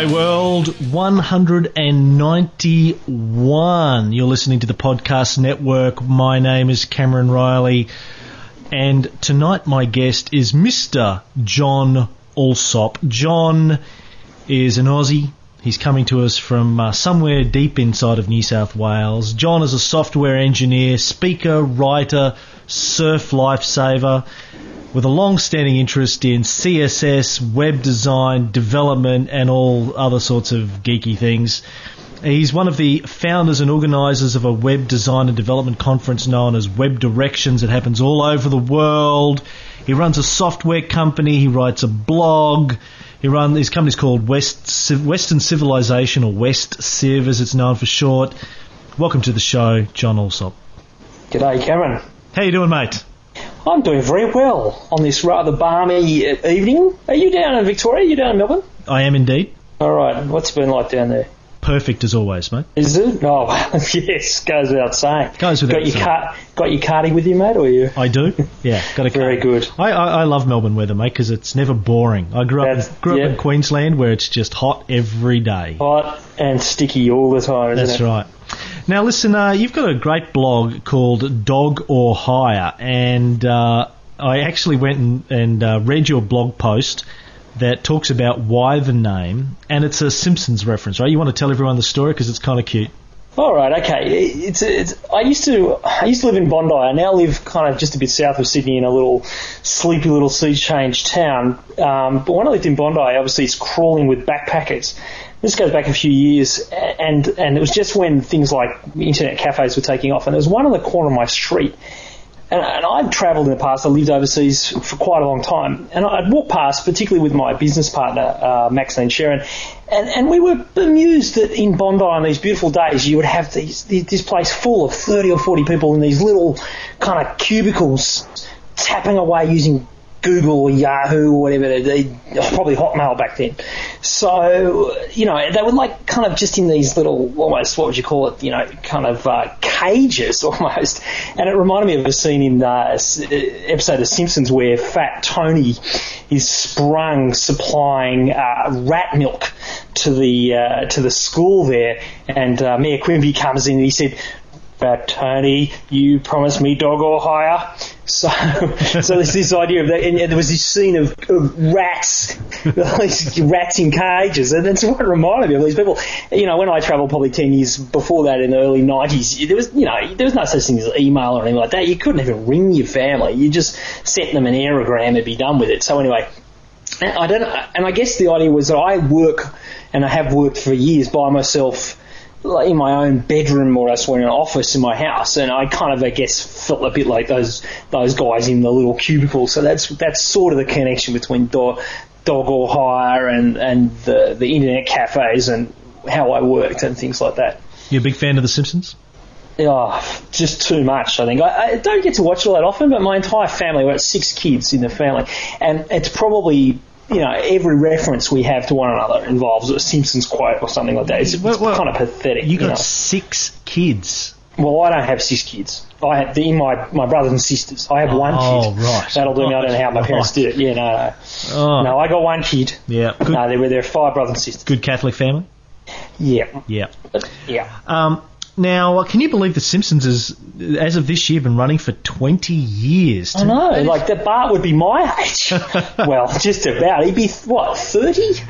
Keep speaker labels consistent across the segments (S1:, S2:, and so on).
S1: G'day world, 191. You're listening to the podcast network. My name is Cameron Reilly and tonight my guest is Mr. John Allsopp. John is an Aussie. He's coming to us from uh, somewhere deep inside of New South Wales. John is a software engineer, speaker, writer, surf lifesaver with a long-standing interest in CSS, web design, development, and all other sorts of geeky things. He's one of the founders and organisers of a web design and development conference known as Web Directions. It happens all over the world. He runs a software company. He writes a blog. He runs his company's called West Western Civilization or West Civ as it's known for short. Welcome to the show, John Allsopp.
S2: G'day, Cameron.
S1: How you doing, mate?
S2: I'm doing very well on this rather balmy uh, evening. Are you down in Victoria? Are you down in Melbourne?
S1: I am indeed.
S2: All right. What's it been like down there?
S1: Perfect as always, mate.
S2: Is it? Oh, yes. Goes without saying.
S1: Goes without
S2: got your
S1: saying.
S2: Car- got your cardi with you, mate, or you?
S1: I do. Yeah, got a
S2: Very good.
S1: I, I, I love Melbourne weather, mate, because it's never boring. I grew up
S2: That's-
S1: grew up
S2: yeah.
S1: in Queensland where it's just hot every day.
S2: Hot and sticky all the time, isn't
S1: That's right. Now, listen, uh, you've got a great blog called Dog or Higher, and uh, I actually went and, and uh, read your blog post that talks about why the name, and it's a Simpsons reference, right? You want to tell everyone the story because it's kind of cute.
S2: All right, okay. It's, it's I used to I used to live in Bondi. I now live kind of just a bit south of Sydney in a little sleepy little sea change town. Um, but when I lived in Bondi, obviously it's crawling with backpackers. This goes back a few years, and and it was just when things like internet cafes were taking off. And there was one on the corner of my street, and, and I'd travelled in the past. I lived overseas for quite a long time, and I'd walk past, particularly with my business partner uh, Maxine Sherrin, and and we were bemused that in Bondi on these beautiful days you would have these this place full of thirty or forty people in these little kind of cubicles, tapping away using. Google or Yahoo or whatever, they, probably Hotmail back then. So, you know, they were like kind of just in these little, almost, what would you call it, you know, kind of uh, cages almost. And it reminded me of a scene in uh, episode of Simpsons where Fat Tony is sprung supplying uh, rat milk to the uh, to the school there, and uh, Mayor Quimby comes in and he said, Fat Tony, you promised me dog or higher. So, so there's this idea of that, and there was this scene of, of rats, rats in cages, and that's what reminded me of these people. You know, when I travelled probably 10 years before that in the early 90s, there was, you know, there was no such thing as email or anything like that. You couldn't even ring your family. You just sent them an aerogram and be done with it. So anyway, I don't, and I guess the idea was that I work, and I have worked for years by myself, like in my own bedroom or else in an office in my house, and I kind of, I guess, felt a bit like those those guys in the little cubicle. So that's that's sort of the connection between dog, dog or higher and and the the internet cafes and how I worked and things like that.
S1: You're a big fan of The Simpsons?
S2: Oh, just too much, I think. I, I don't get to watch it all that often, but my entire family, got six kids in the family, and it's probably, you know, every reference we have to one another involves a Simpsons quote or something like that. It's,
S1: Well,
S2: it's
S1: well,
S2: kind of pathetic.
S1: You got
S2: know.
S1: six kids.
S2: Well, I don't have six kids. I have the, my my brothers and sisters. I have one
S1: Oh,
S2: kid.
S1: Oh, right.
S2: That'll do me. I don't know how my parents did it. Yeah, no, no.
S1: Oh,
S2: No, I got one kid.
S1: yeah. Good,
S2: No, there were there five brothers and sisters.
S1: good Catholic family.
S2: Yeah,
S1: Yeah.
S2: yeah.
S1: Um, now, uh, can you believe The Simpsons has, as of this year, been running for 20 years?
S2: I know. Like that Bart would be my age. well, just about. He'd be what thirty.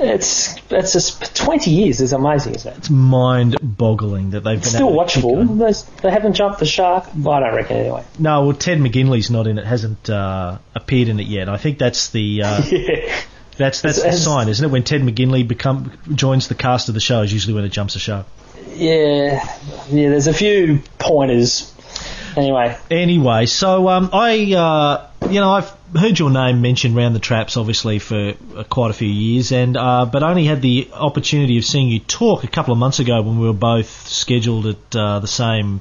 S2: It's it's just twenty years. is amazing, isn't it?
S1: It's mind-boggling that they've been
S2: Still
S1: able to keep
S2: watchable. They, they haven't jumped the shark. Well, I don't reckon anyway.
S1: No, well, Ted McGinley's not in it. Hasn't uh, appeared in it yet. I think that's the uh,
S2: Yeah.
S1: that's that's the sign, isn't it? When Ted McGinley become joins the cast of the show is usually when it jumps a show.
S2: Yeah. Yeah. There's a few pointers. Anyway,
S1: Anyway, so um, I, uh, you know, I've heard your name mentioned round the traps, obviously for uh, quite a few years, and uh, but only had the opportunity of seeing you talk a couple of months ago when we were both scheduled at uh, the same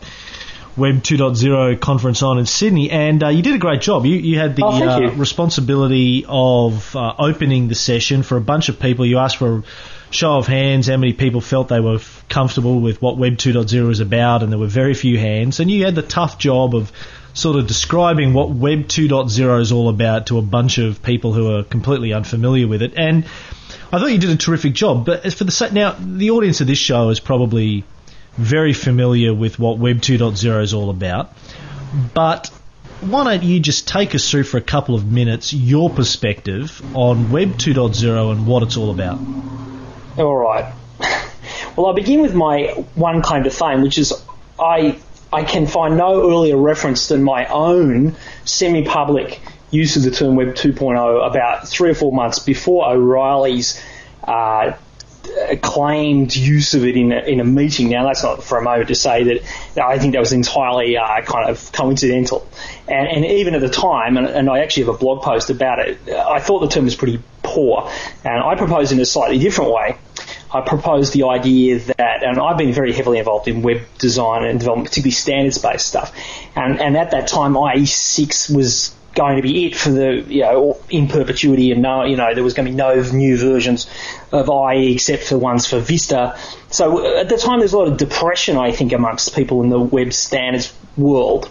S1: Web 2.0 conference on in Sydney, and uh, you did a great job. You, you had the
S2: Oh,
S1: uh, responsibility of uh, opening the session for a bunch of people. You asked for show of hands how many people felt they were comfortable with what Web 2.0 is about, and there were very few hands. And you had the tough job of sort of describing what Web 2.0 is all about to a bunch of people who are completely unfamiliar with it. And I thought you did a terrific job. But for the now, the audience of this show is probably very familiar with what Web 2.0 is all about. But why don't you just take us through for a couple of minutes your perspective on Web 2.0 and what it's all about?
S2: All right. Well, I'll begin with my one claim to fame, which is I I can find no earlier reference than my own semi-public use of the term Web 2.0 about three or four months before O'Reilly's uh, claimed use of it in a, in a meeting. Now, that's not for a moment to say that I think that was entirely uh, kind of coincidental. And, and, even at the time, and, and, I actually have a blog post about it, I thought the term was pretty poor. And I proposed in a slightly different way. I proposed the idea that, and I've been very heavily involved in web design and development, particularly standards-based stuff. And, and at that time, IE6 was going to be it for the you know in perpetuity, and no, you know there was going to be no new versions of IE except for ones for Vista. So at the time, there's a lot of depression, I think, amongst people in the web standards world.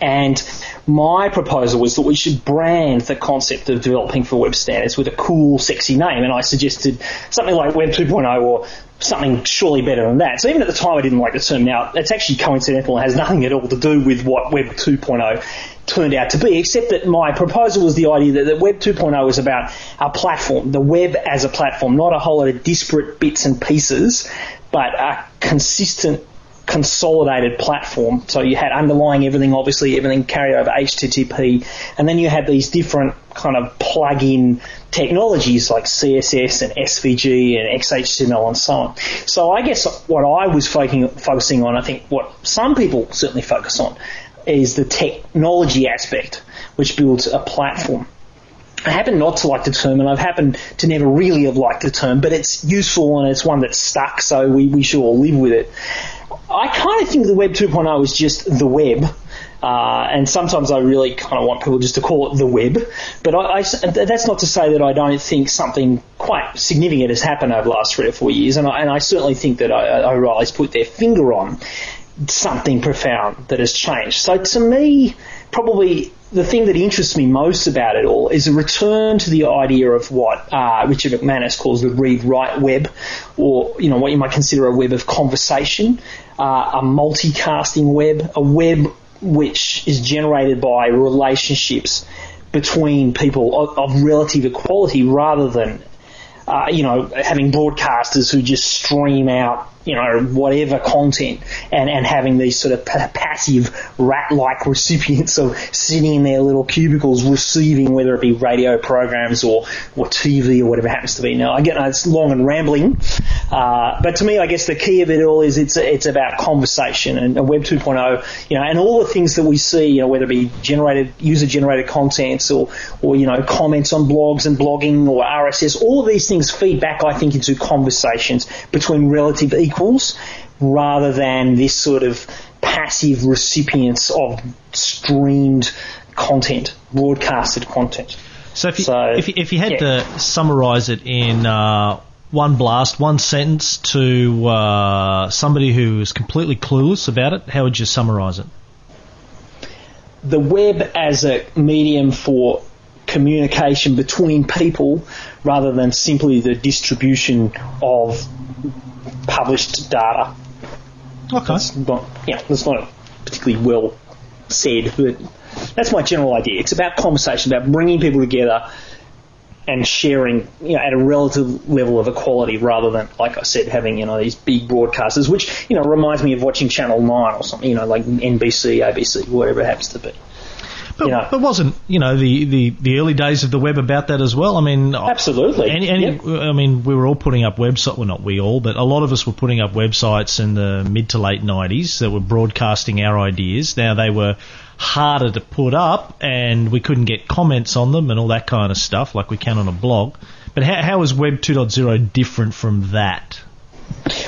S2: And my proposal was that we should brand the concept of developing for web standards with a cool, sexy name. And I suggested something like Web 2.0 or something surely better than that. So even at the time, I didn't like the term. Now, it's actually coincidental and has nothing at all to do with what Web 2.0 turned out to be, except that my proposal was the idea that, that Web 2.0 was about a platform, the web as a platform, not a whole lot of disparate bits and pieces, but a consistent consolidated platform. So you had underlying everything, obviously everything carried over HTTP, and then you had these different kind of plug-in technologies like CSS and SVG and XHTML and so on. So I guess what I was focusing on, I think what some people certainly focus on, is the technology aspect, which builds a platform. I happen not to like the term, and I've happened to never really have liked the term, but it's useful and it's one that's stuck, so we, we should all live with it. I kind of think the Web 2.0 is just the web. Uh, and sometimes I really kind of want people just to call it the web. But I, I, that's not to say that I don't think something quite significant has happened over the last three or four years. And I, and I certainly think that O'Reilly's put their finger on something profound that has changed. So to me, probably the thing that interests me most about it all is a return to the idea of what uh, Richard MacManus calls the read-write web, or you know what you might consider a web of conversation, uh, a multicasting web, a web which is generated by relationships between people of, of relative equality rather than uh, you know having broadcasters who just stream out you know, whatever content and, and having these sort of p- passive rat-like recipients of sitting in their little cubicles receiving whether it be radio programs or, or TV or whatever happens to be. Now, I get it's long and rambling, uh, but to me, I guess the key of it all is it's it's about conversation and, and Web 2.0, you know, and all the things that we see, you know, whether it be generated user-generated contents or or you know comments on blogs and blogging or RSS, all of these things feed back, I think, into conversations between relative equal rather than this sort of passive recipients of streamed content, broadcasted content.
S1: So if you, so, if, you if you had yeah. to summarise it in uh, one blast, one sentence to uh, somebody who is completely clueless about it, how would you summarise it?
S2: The web as a medium for communication between people rather than simply the distribution of published data.
S1: Okay.
S2: That's not, yeah, that's not particularly well said, but that's my general idea. It's about conversation, about bringing people together and sharing you know, at a relative level of equality rather than, like I said, having you know these big broadcasters, which you know reminds me of watching Channel Nine or something, you know, like NBC, ABC, whatever it happens to be.
S1: But, know, but wasn't you know the, the, the early days of the web about that as well? I mean,
S2: absolutely.
S1: Any, any, yep. I mean, we were all putting up websites. Well, not we all, but a lot of us were putting up websites in the mid to late '90s that were broadcasting our ideas. Now they were harder to put up, and we couldn't get comments on them and all that kind of stuff like we can on a blog. But how, how is Web 2.0 different from that?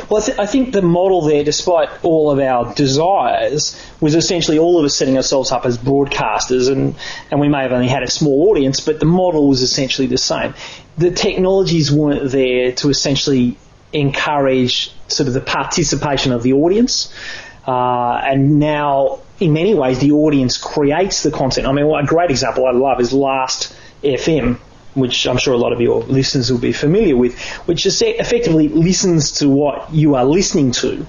S2: Well, I, th- I, think the model there, despite all of our desires, was essentially all of us setting ourselves up as broadcasters, and, and we may have only had a small audience, but the model was essentially the same. The technologies weren't there to essentially encourage sort of the participation of the audience, uh, and now, in many ways, the audience creates the content. I mean, a great example I love is Last FM which I'm sure a lot of your listeners will be familiar with, which is effectively listens to what you are listening to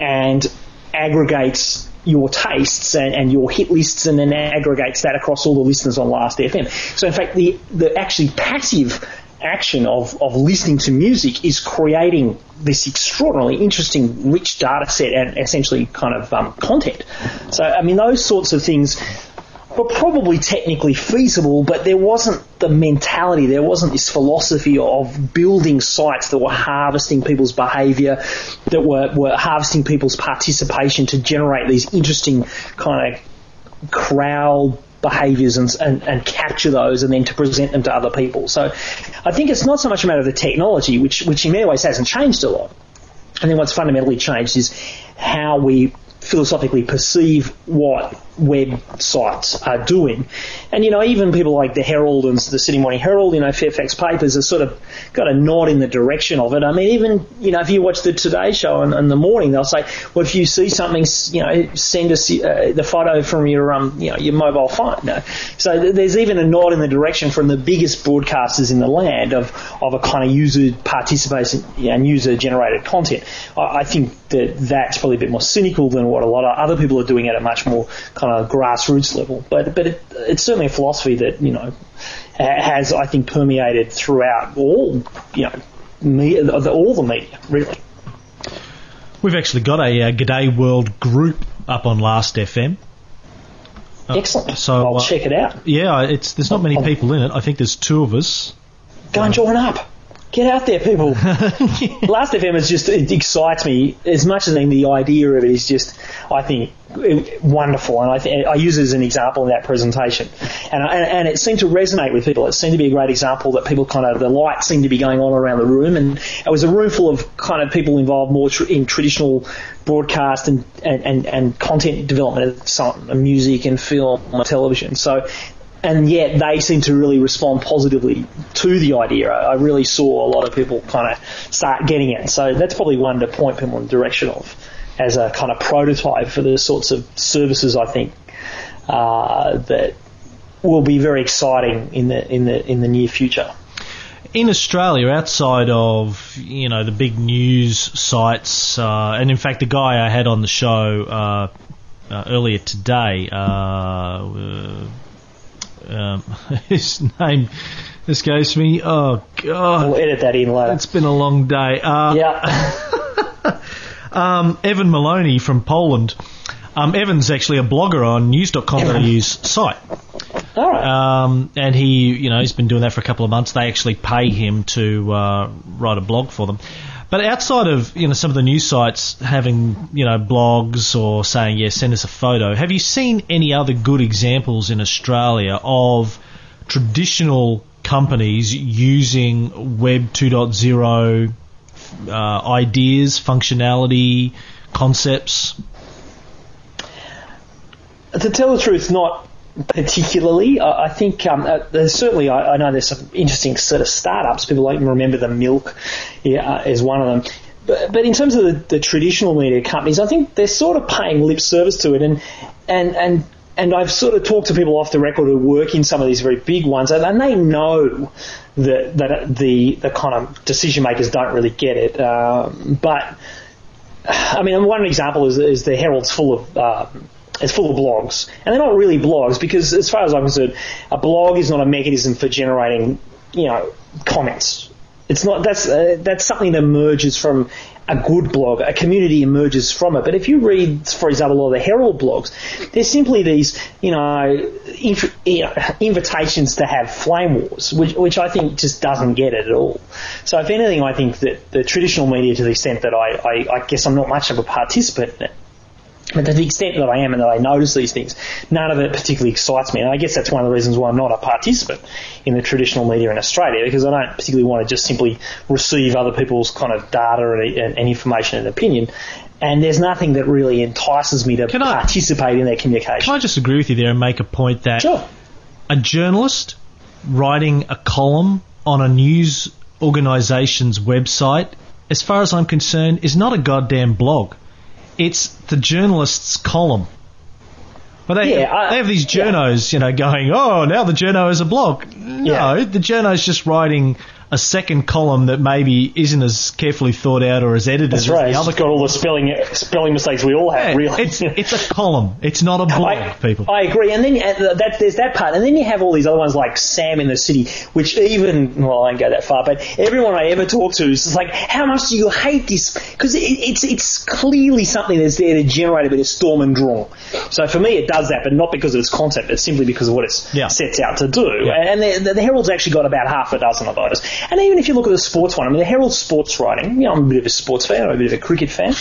S2: and aggregates your tastes and, and, your hit lists and then aggregates that across all the listeners on Last FM. So in fact, the, the actually passive action of, of listening to music is creating this extraordinarily interesting, rich data set and essentially kind of um, content. So, I mean, those sorts of things were probably technically feasible, but there wasn't the mentality, there wasn't this philosophy of building sites that were harvesting people's behaviour, that were, were harvesting people's participation to generate these interesting kind of crowd behaviours and, and, and, capture those and then to present them to other people. So I think it's not so much a matter of the technology, which, which in many ways hasn't changed a lot. I think what's fundamentally changed is how we philosophically perceive what websites are doing. And, you know, even people like the Herald and the Sydney Morning Herald, you know, Fairfax Papers have sort of got a nod in the direction of it. I mean, even, you know, if you watch the Today Show in, in the morning, they'll say, well, if you see something, you know, send us uh, the photo from your, um, you know, your mobile phone. No. So th- there's even a nod in the direction from the biggest broadcasters in the land of, of a kind of user participation and user generated content. I, I think that that's probably a bit more cynical than what a lot of other people are doing at a much more kind of grassroots level. But but it, it's certainly a philosophy that you know has I think permeated throughout all you know me, all the media really.
S1: We've actually got a uh, G'day World group up on Last FM.
S2: Uh, Excellent. So I'll uh, check it out.
S1: Yeah, it's there's not many people in it. I think there's two of us.
S2: Go and join up. Get out there, people. Last FM is just, it excites me as much as the idea of it is just, I think, wonderful. And I, th- I use it as an example in that presentation. And, and, and, it seemed to resonate with people. It seemed to be a great example that people kind of, the light seemed to be going on around the room. And it was a room full of kind of people involved more tr- in traditional broadcast and, and, and, and content development of music and film and television. So and yet they seem to really respond positively to the idea. I really saw a lot of people kind of start getting it. So that's probably one to point people in the direction of as a kind of prototype for the sorts of services I think uh, that will be very exciting in the in the in the near future.
S1: In Australia, outside of you know the big news sites, uh, and in fact the guy I had on the show uh, uh earlier today uh, um, his name escapes me. Oh God!
S2: We'll edit that in later.
S1: It's been a long day. Uh,
S2: yeah.
S1: um, Evan Maloney from Poland. Um, Evan's actually a blogger on news.com.au's site.
S2: All right.
S1: Um, and he, you know, he's been doing that for a couple of months. They actually pay him to uh, write a blog for them. But outside of you know some of the news sites having you know blogs or saying yeah send us a photo, have you seen any other good examples in Australia of traditional companies using Web 2.0 uh, ideas, functionality, concepts?
S2: To tell the truth, not particularly. I, I think um, uh, there's certainly I, I, know there's some interesting sort of startups. People like remember the Milk yeah, uh, is one of them. But, but in terms of the, the, traditional media companies, I think they're sort of paying lip service to it, and and and. And I've sort of talked to people off the record who work in some of these very big ones, and they know that that the the kind of decision makers don't really get it. Um, but I mean, one example is, is the Herald's full of uh, it's full of blogs, and they're not really blogs because, as far as I'm concerned, a blog is not a mechanism for generating, you know, comments. It's not. That's uh, that's something that emerges from a good blog. A community emerges from it. But if you read, for example, all the Herald blogs, they're simply these, you know, inf- you know, invitations to have flame wars, which, which I think just doesn't get it at all. So if anything, I think that the traditional media, to the extent that I, I, I guess I'm not much of a participant in it, but to the extent that I am and that I notice these things, none of it particularly excites me. And I guess that's one of the reasons why I'm not a participant in the traditional media in Australia, because I don't particularly want to just simply receive other people's kind of data and, and, and information and opinion. And there's nothing that really entices me to can participate I, in their communication.
S1: Can I just agree with you there and make a point that
S2: sure.
S1: a journalist writing a column on a news organisation's website, as far as I'm concerned, is not a goddamn blog it's the journalist's column. But they,
S2: Yeah, I-
S1: they have these journos, you know, going, oh, now the journo is a blog. No,
S2: Yeah.
S1: the journo's just writing a second column that maybe isn't as carefully thought out or as edited
S2: That's
S1: as
S2: right.
S1: the
S2: It's
S1: other
S2: got all the spelling spelling mistakes we all have.
S1: Yeah,
S2: really,
S1: It's, it's a column. It's not a blog,
S2: I,
S1: people.
S2: I agree, and then uh, that there's that part, and then you have all these other ones like Sam and the City, which even well, I don't go that far, but everyone I ever talk to is like, how much do you hate this? Because it, it's it's clearly something that's there to generate a bit of storm and draw. So for me, it does that, but not because of its concept. It's simply because of what it
S1: Yeah.
S2: sets out to do.
S1: Yeah.
S2: And the, the Herald's actually got about half a dozen of those. And even if you look at the sports one, I mean, the Herald sports writing, you know, I'm a bit of a sports fan, I'm a bit of a cricket fan.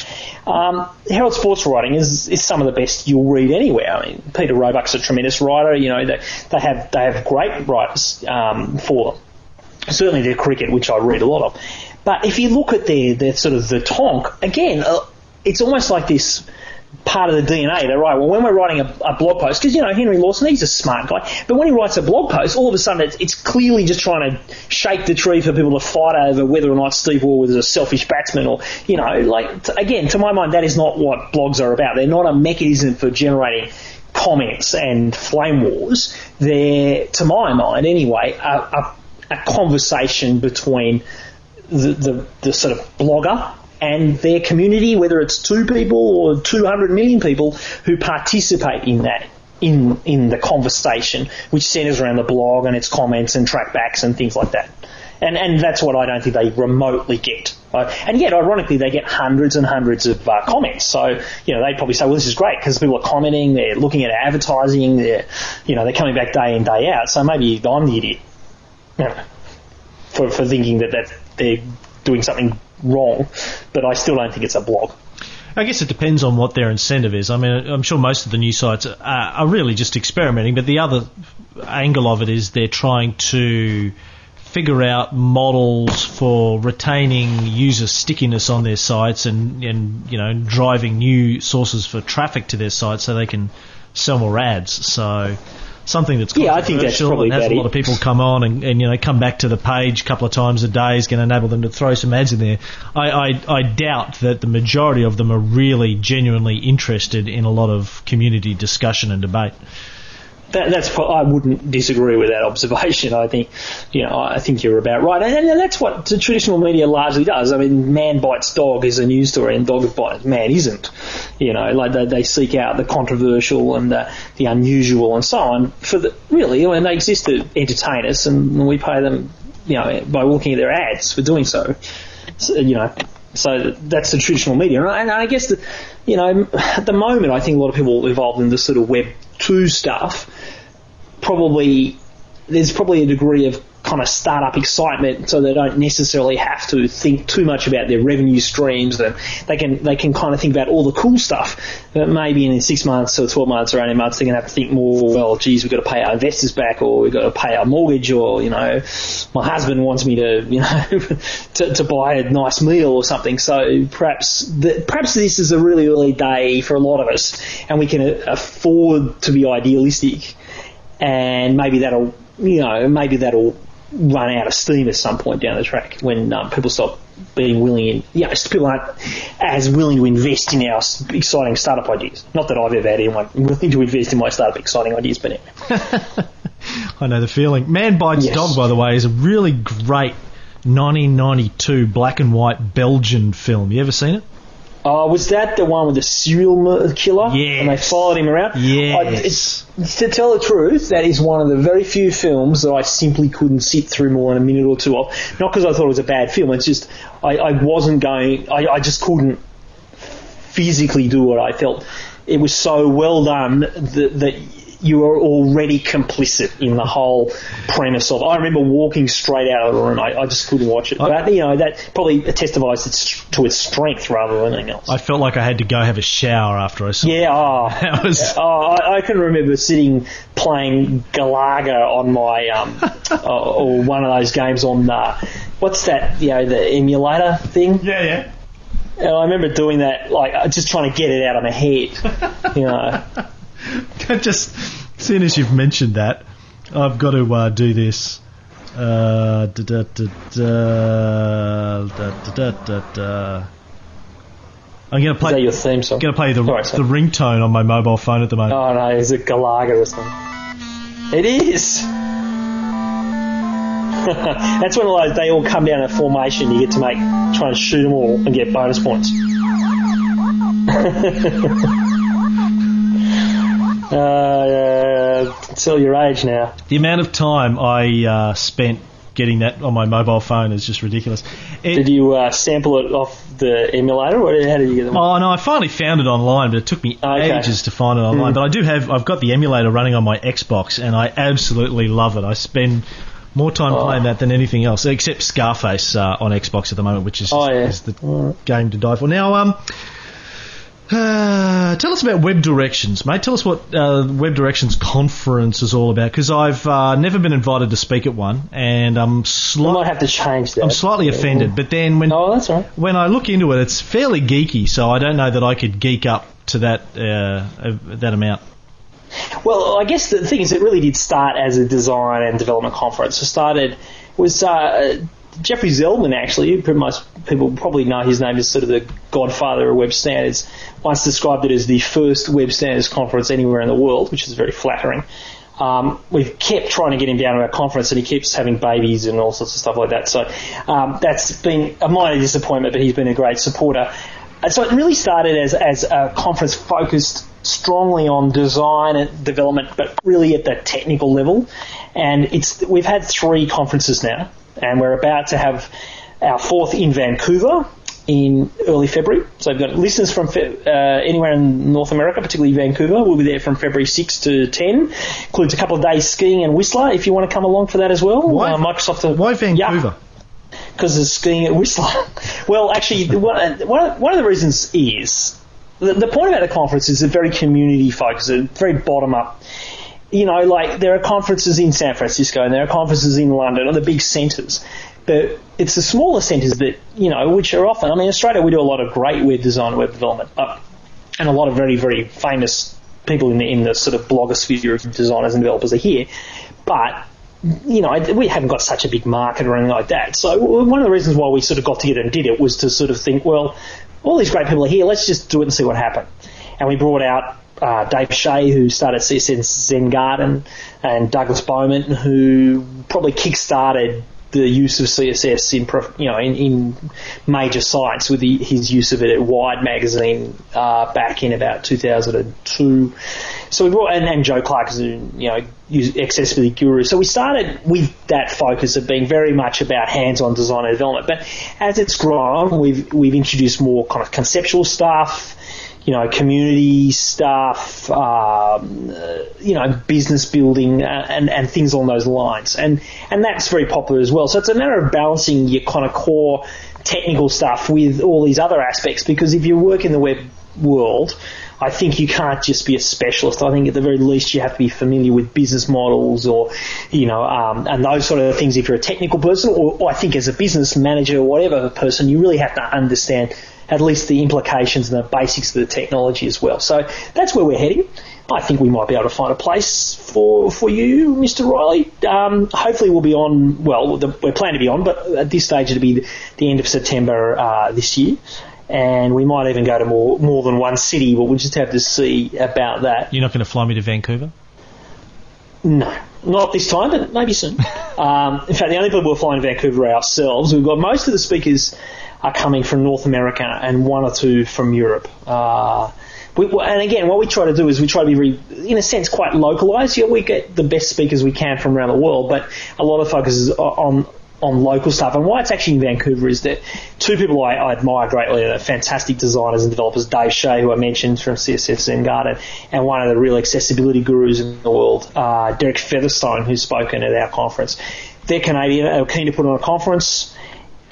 S2: Um, Herald sports writing is, is some of the best you'll read anywhere. I mean, Peter Roebuck's a tremendous writer. You know, they, they have they have great writers um, for. Certainly their cricket, which I read a lot of. But if you look at their, their sort of the tonk, again, uh, it's almost like this part of the DNA. They're right. Well, when we're writing a, a blog post, because you know Henry Lawson, he's a smart guy, but when he writes a blog post, all of a sudden it's, it's clearly just trying to shake the tree for people to fight over whether or not Steve Waugh was a selfish batsman, or you know, like t- again, to my mind, that is not what blogs are about. They're not a mechanism for generating comments and flame wars. They're, to my mind, anyway, a, a, a conversation between the, the, the sort of blogger and their community, whether it's two people or 200 million people who participate in that. In, in the conversation, which centres around the blog and its comments and trackbacks and things like that. And, and that's what I don't think they remotely get. And yet, ironically, they get hundreds and hundreds of uh, comments. So, you know, they probably say, well, this is great because people are commenting, they're looking at advertising, they're, you know, they're coming back day in, day out. So maybe I'm the idiot you know, for, for thinking that, that they're doing something wrong, but I still don't think it's a blog.
S1: I guess it depends on what their incentive is. I mean, I'm sure most of the news sites are, are really just experimenting, but the other angle of it is they're trying to figure out models for retaining user stickiness on their sites and, and you know driving new sources for traffic to their sites so they can sell more ads. So something that's
S2: Yeah, I think that's probably
S1: and has a lot of people come on and, and you know come back to the page a couple of times a day is going to enable them to throw some ads in there. I, I, I doubt that the majority of them are really genuinely interested in a lot of community discussion and debate.
S2: That, that's pro- I wouldn't disagree with that observation. I think, you know, I think you're about right, and, and that's what the traditional media largely does. I mean, man bites dog is a news story, and dog bites man isn't. You know, like they, they seek out the controversial and the, the unusual and so on for the really, and they exist to entertain us, and we pay them, you know, by looking at their ads for doing so. so you know, so that's the traditional media, and I guess that, you know, at the moment, I think a lot of people involved in this sort of Web two stuff probably there's probably a degree of kind of startup excitement, so they don't necessarily have to think too much about their revenue streams. And they can they can kind of think about all the cool stuff. But maybe in six months or twelve months or eighteen months, they're going to have to think more. Well, geez, we've got to pay our investors back, or we've got to pay our mortgage, or you know, my husband wants me to you know to, to buy a nice meal or something. So perhaps the, perhaps this is a really early day for a lot of us, and we can afford to be idealistic and maybe that'll you know maybe that'll run out of steam at some point down the track when um, people stop being willing in you know people aren't as willing to invest in our exciting startup ideas not that I've ever had anyone willing to invest in my startup exciting ideas but anyway.
S1: I know the feeling. Man Bites
S2: Yes.
S1: Dog, by the way, is a really great 1992 black and white Belgian film. You ever seen it?
S2: Uh, was that the one with the serial killer?
S1: Yes.
S2: And they followed him around?
S1: Yes.
S2: I, to tell the truth, that is one of the very few films that I simply couldn't sit through more than a minute or two of. Not because I thought it was a bad film, it's just I, I wasn't going, I, I just couldn't physically do what I felt. It was so well done that, that you were already complicit in the whole premise of. I remember walking straight out of the room. I, I just couldn't watch it. But you know that probably testifies its, to its strength rather than anything else.
S1: I felt like I had to go have a shower after I saw it.
S2: Yeah, oh,
S1: That was-
S2: oh, I, I can remember sitting playing Galaga on my um, uh, or one of those games on uh, what's that? You know, the emulator thing.
S1: Yeah, yeah.
S2: And I remember doing that, like just trying to get it out of my head. You know,
S1: Just seeing as you've mentioned that, I've got to uh, do this. Uh, I'm gonna play
S2: Is that your theme song.
S1: I'm Gonna play the
S2: right,
S1: the ringtone on my mobile phone at the moment.
S2: Oh no, is it Galaga or something? It is. That's one of those. They all come down in a formation. You get to make try and shoot them all and get bonus points. uh, tell your age now.
S1: The amount of time I uh, spent getting that on my mobile phone is just ridiculous. It-
S2: Did you uh, sample it off the emulator, or how did you get them?
S1: Oh no! I finally found it online, but it took me
S2: Okay.
S1: Ages to find it online. But I do have, I've got the emulator running on my Xbox, and I absolutely love it. I spend more time
S2: Oh.
S1: playing that than anything else, except Scarface uh, on Xbox at the moment, which is,
S2: Oh, yeah.
S1: is the game to die for. Now, um, uh, tell us about Web Directions, mate. Tell us what uh, Web Directions conference is all about, because I've uh, never been invited to speak at one, and I'm
S2: I might
S1: slightly.
S2: have to change that.
S1: I'm slightly offended, but then when
S2: Oh, that's all right.
S1: when I look into it, it's fairly geeky, so I don't know that I could geek up to that uh, that amount.
S2: Well, I guess the thing is, it really did start as a design and development conference. It started was uh, Jeffrey Zeldman actually. Much people probably know his name as sort of the godfather of web standards. Once described it as the first web standards conference anywhere in the world, which is very flattering. Um, we've kept trying to get him down to our conference, and he keeps having babies and all sorts of stuff like that. So um, that's been a minor disappointment, but he's been a great supporter. And so it really started as, as a conference focused strongly on design and development, but really at the technical level. And it's we've had three conferences now, and we're about to have our fourth in Vancouver in early February. So we've got listeners from Fe- uh, anywhere in North America, particularly Vancouver. We'll be there from February 6 to 10. Includes a couple of days skiing and Whistler if you want to come along for that as well.
S1: Why-
S2: Uh, Microsoft.
S1: Why Vancouver?
S2: Because of skiing at Whistler. well, actually, one, one of- one of the reasons is the, the point about the conference is it's very community focused, it's very bottom up. You know, like there are conferences in San Francisco and there are conferences in London, or the big centres. But it's the smaller centres that, you know, which are often, I mean, Australia we do a lot of great web design, web development, and a lot of very, very famous people in the, in the sort of blogosphere of designers and developers are here. But you know, we haven't got such a big market or anything like that. So one of the reasons why we sort of got together and did it was to sort of think, well, all these great people are here. Let's just do it and see what happens. And we brought out uh, Dave Shea, who started CSS Zen Garden, and Douglas Bowman, who probably kick-started the use of CSS in you know in, in major sites with the, his use of it at Wired magazine uh, back in about 2002. So we brought and, and Joe Clark is you know accessibility guru. So we started with that focus of being very much about hands-on design and development. But as it's grown, we've we've introduced more kind of conceptual stuff you know, community stuff, um, uh, you know, business building, uh, and and things along those lines, and and that's very popular as well. So it's a matter of balancing your kind of core technical stuff with all these other aspects, because if you work in the web world. I think you can't just be a specialist. I think at the very least you have to be familiar with business models or, you know, um, and those sort of things if you're a technical person or, or I think as a business manager or whatever person, you really have to understand at least the implications and the basics of the technology as well. So that's where we're heading. I think we might be able to find a place for for you, Mr. Reilly. Um, hopefully, we'll be on. Well, the, we're planning to be on, but at this stage, it'll be the, end of September uh, this year, and we might even go to more more than one city. But we'll just have to see about that.
S1: You're not going to fly me to Vancouver?
S2: No, not this time, but maybe soon. um, in fact, the only people we're flying to Vancouver are ourselves. We've got most of the speakers are coming from North America and one or two from Europe. Uh, we, and again, what we try to do is we try to be, very, in a sense, quite localized. Yeah, we get the best speakers we can from around the world, but a lot of focus is on on local stuff. And why it's actually in Vancouver is that two people I, I admire greatly are fantastic designers and developers, Dave Shea, who I mentioned from CSS Zen Garden, and one of the real accessibility gurus in the world, uh, Derek Featherstone, who's spoken at our conference. They're Canadian, are keen to put on a conference,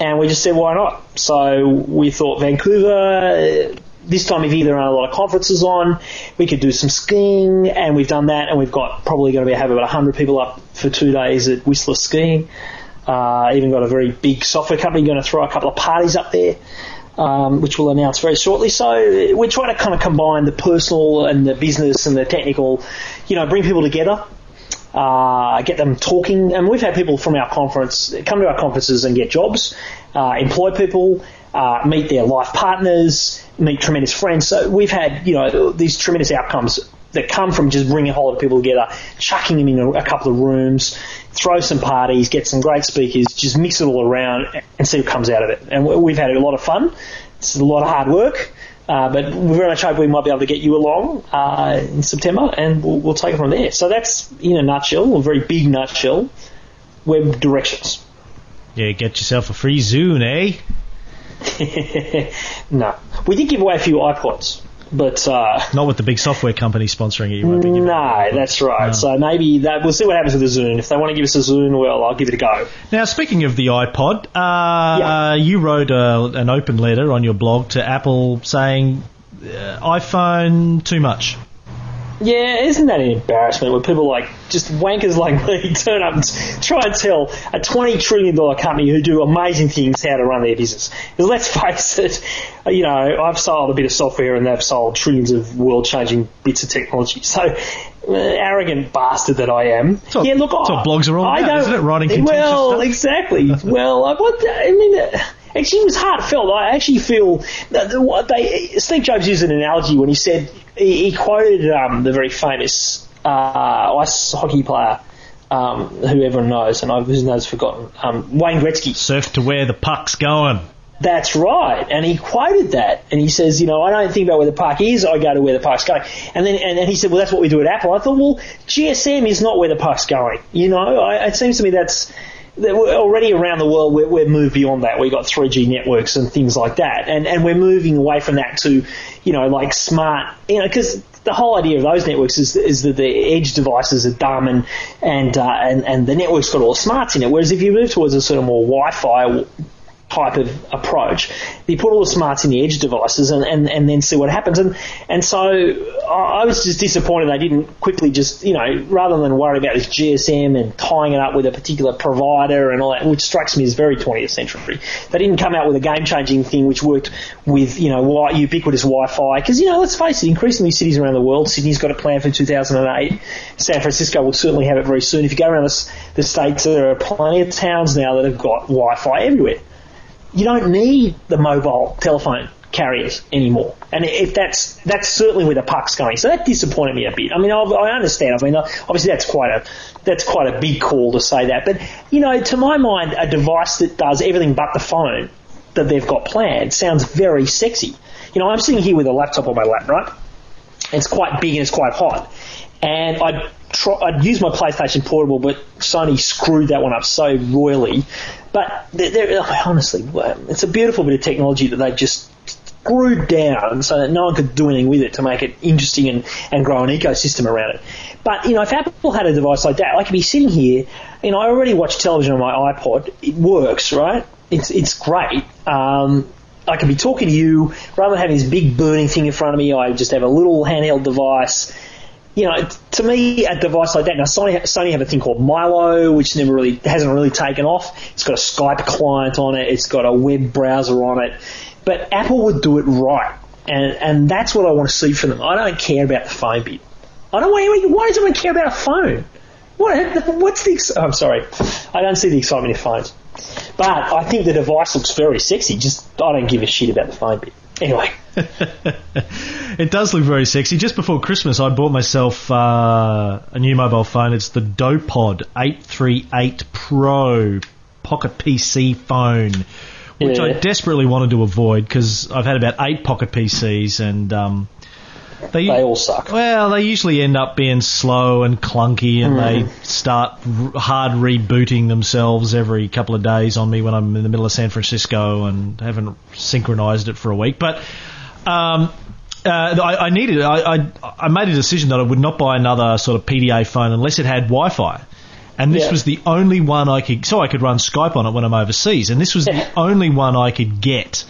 S2: and we just said, why not? So we thought Vancouver, this time of year there aren't a lot of conferences on. We could do some skiing, and we've done that, and we've got probably going to be, have about 100 people up for two days at Whistler skiing. Uh, even got a very big software company going to throw a couple of parties up there, um, which we'll announce very shortly. So we're trying to kind of combine the personal and the business and the technical, you know, bring people together. uh, get them talking. And we've had people from our conference come to our conferences and get jobs, uh, employ people, uh, meet their life partners, meet tremendous friends. So we've had, you know, these tremendous outcomes that come from just bringing a whole lot of people together, chucking them in a, a couple of rooms, throw some parties, get some great speakers, just mix it all around and see what comes out of it. And we've had a lot of fun. It's a lot of hard work. Uh, but we very much hope we might be able to get you along uh, in September, and we'll, we'll, take it from there. So that's, in a nutshell, a very big nutshell, web directions.
S1: Yeah, get yourself a free Zune, eh?
S2: no, we did give away a few iPods but uh,
S1: not with the big software company sponsoring it.
S2: You no, that's right. No. So maybe that we'll see what happens with the Zune. If they want to give us a Zune, well, I'll give it a go.
S1: Now, speaking of the iPod, uh, yeah. you wrote a, an open letter on your blog to Apple saying uh, iPhone too much.
S2: Yeah, isn't that an embarrassment when people like just wankers like me turn up and try and tell a twenty trillion dollar company who do amazing things how to run their business? Because let's face it, you know, I've sold a bit of software and they've sold trillions of world changing bits of technology. So uh, arrogant bastard that I am.
S1: What, yeah, look, what blogs are all I about, isn't it? Writing contentious
S2: Well,
S1: stuff?
S2: exactly. well, I, I mean. Actually, it was heartfelt. I actually feel that they, Steve Jobs used an analogy when he said he, he quoted um, the very famous uh, ice hockey player. Um, who everyone knows, and I've whose name's forgotten. Um, Wayne Gretzky.
S1: Surf to where the puck's going.
S2: That's right. And he quoted that. And he says, you know, I don't think about where the puck is, I go to where the puck's going. And then and, and he said, well, that's what we do at Apple. I thought, well, GSM is not where the puck's going. You know, I, it seems to me that's already around the world we're, we're moved beyond that. We've got 3G networks and things like that, and and we're moving away from that to, you know, like smart, you know, because the whole idea of those networks is, is that the edge devices are dumb and and uh, and and the network's got all the smarts in it. Whereas if you move towards a sort of more Wi-Fi type of approach. You put all the smarts in the edge devices and, and, and then see what happens. And and so I was just disappointed they didn't quickly just, you know, rather than worry about this GSM and tying it up with a particular provider and all that, which strikes me as very 20th century. They didn't come out with a game changing thing which worked with, you know, ubiquitous Wi Fi. Because, you know, let's face it, increasingly cities around the world, Sydney's got a plan for 2008. San Francisco will certainly have it very soon. If you go around the, the States, there are plenty of towns now that have got Wi Fi everywhere you don't need the mobile telephone carriers anymore. And if that's that's certainly where the puck's going. So that disappointed me a bit. I mean, I, understand. I mean, obviously that's quite a that's quite a big call to say that. But you know, to my mind, a device that does everything but the phone that they've got planned sounds very sexy. You know, I'm sitting here with a laptop on my lap, right? It's quite big and it's quite hot. And I try, I'd use my PlayStation Portable, but Sony screwed that one up so royally. But they're, they're, honestly, it's a beautiful bit of technology that they just screwed down so that no one could do anything with it to make it interesting and, and grow an ecosystem around it. But, you know, if Apple had a device like that, I could be sitting here, you know, I already watch television on my iPod. It works, right? It's, it's great. Um, I could be talking to you rather than having this big burning thing in front of me. I just have a little handheld device you know, to me, a device like that. Now, Sony, Sony have a thing called Mylo, which never really hasn't really taken off. It's got a Skype client on it. It's got a web browser on it. But Apple would do it right, and and that's what I want to see from them. I don't care about the phone bit. I don't want. Why does anyone care about a phone? What? What's the? I'm sorry, I don't see the excitement in phones. But I think the device looks very sexy. Just I don't give a shit about the phone bit. Anyway.
S1: it does look very sexy. Just before Christmas, I bought myself uh, a new mobile phone. It's the Dopod 838 Pro Pocket PC phone, which yeah. I desperately wanted to avoid because I've had about eight Pocket PCs and. Um,
S2: they, they, all suck.
S1: Well, they usually end up being slow and clunky, and mm. they start r- hard rebooting themselves every couple of days on me when I'm in the middle of San Francisco and haven't synchronized it for a week. But um, uh, I, I, needed. I, I, I made a decision that I would not buy another sort of PDA phone unless it had Wi-Fi. And this yeah. was the only one I could, so I could run Skype on it when I'm overseas. And this was the only one I could get.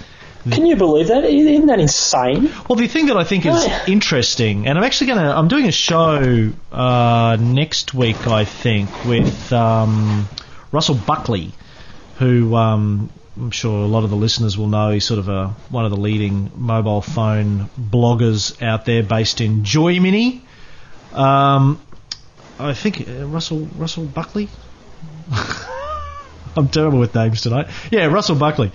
S2: Can you believe that? Isn't that insane?
S1: Well, the thing that I think is interesting, and I'm actually going to, I'm doing a show uh, next week, I think, with um, Russell Buckley, who um, I'm sure a lot of the listeners will know he's sort of a, one of the leading mobile phone bloggers out there based in Joy Mini. Um, I think uh, Russell Russell Buckley. I'm terrible with names tonight. Yeah, Russell Buckley.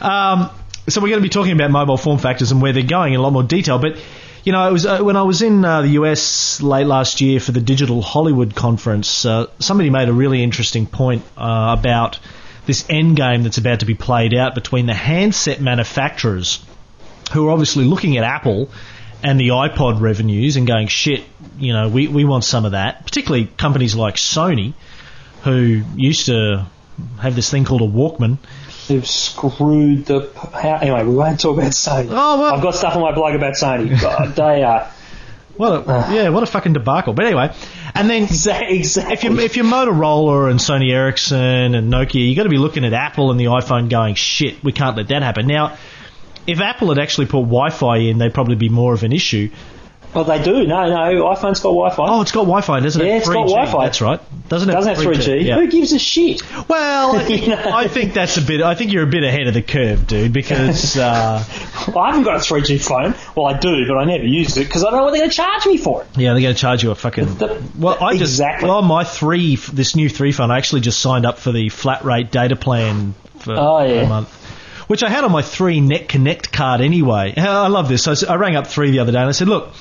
S1: Um, so we're going to be talking about mobile form factors and where they're going in a lot more detail. But you know, it was uh, when I was in uh, the US late last year for the Digital Hollywood conference. Uh, somebody made a really interesting point uh, about this end game that's about to be played out between the handset manufacturers, who are obviously looking at Apple and the iPod revenues and going, shit, you know, we, we want some of that. Particularly companies like Sony, who used to have this thing called a Walkman.
S2: They've screwed the. How, anyway, we won't talk about Sony.
S1: Oh, well.
S2: I've got stuff on my blog about Sony. God, they are.
S1: What a, ah. yeah, what a fucking debacle. But anyway, and then
S2: Exactly.
S1: if you're, if you're Motorola and Sony Ericsson and Nokia, you've got to be looking at Apple and the iPhone going, shit, we can't let that happen. Now, if Apple had actually put Wi-Fi in, they'd probably be more of an issue.
S2: Well, they do. No, no. iPhone's got Wi-Fi.
S1: Oh, it's got Wi-Fi, doesn't it?
S2: Yeah, it's got
S1: 3G,
S2: Wi-Fi.
S1: That's right. Doesn't it?
S2: Doesn't have 3G.
S1: Yeah.
S2: Who gives a shit?
S1: Well, I think,
S2: You know?
S1: I think that's a bit. I think you're a bit ahead of the curve, dude. Because uh,
S2: I haven't got a 3G phone. Well, I do, but I never use it because I don't know what they're going to charge me for it.
S1: yeah, they're going to charge you a fucking.
S2: The-
S1: well, I just
S2: exactly.
S1: well, my three, this new three phone, I actually just signed up for the flat rate data plan for
S2: Oh, yeah.
S1: a month, which I had on my three Net Connect card anyway. I love this. So I rang up three the other day and I said, look.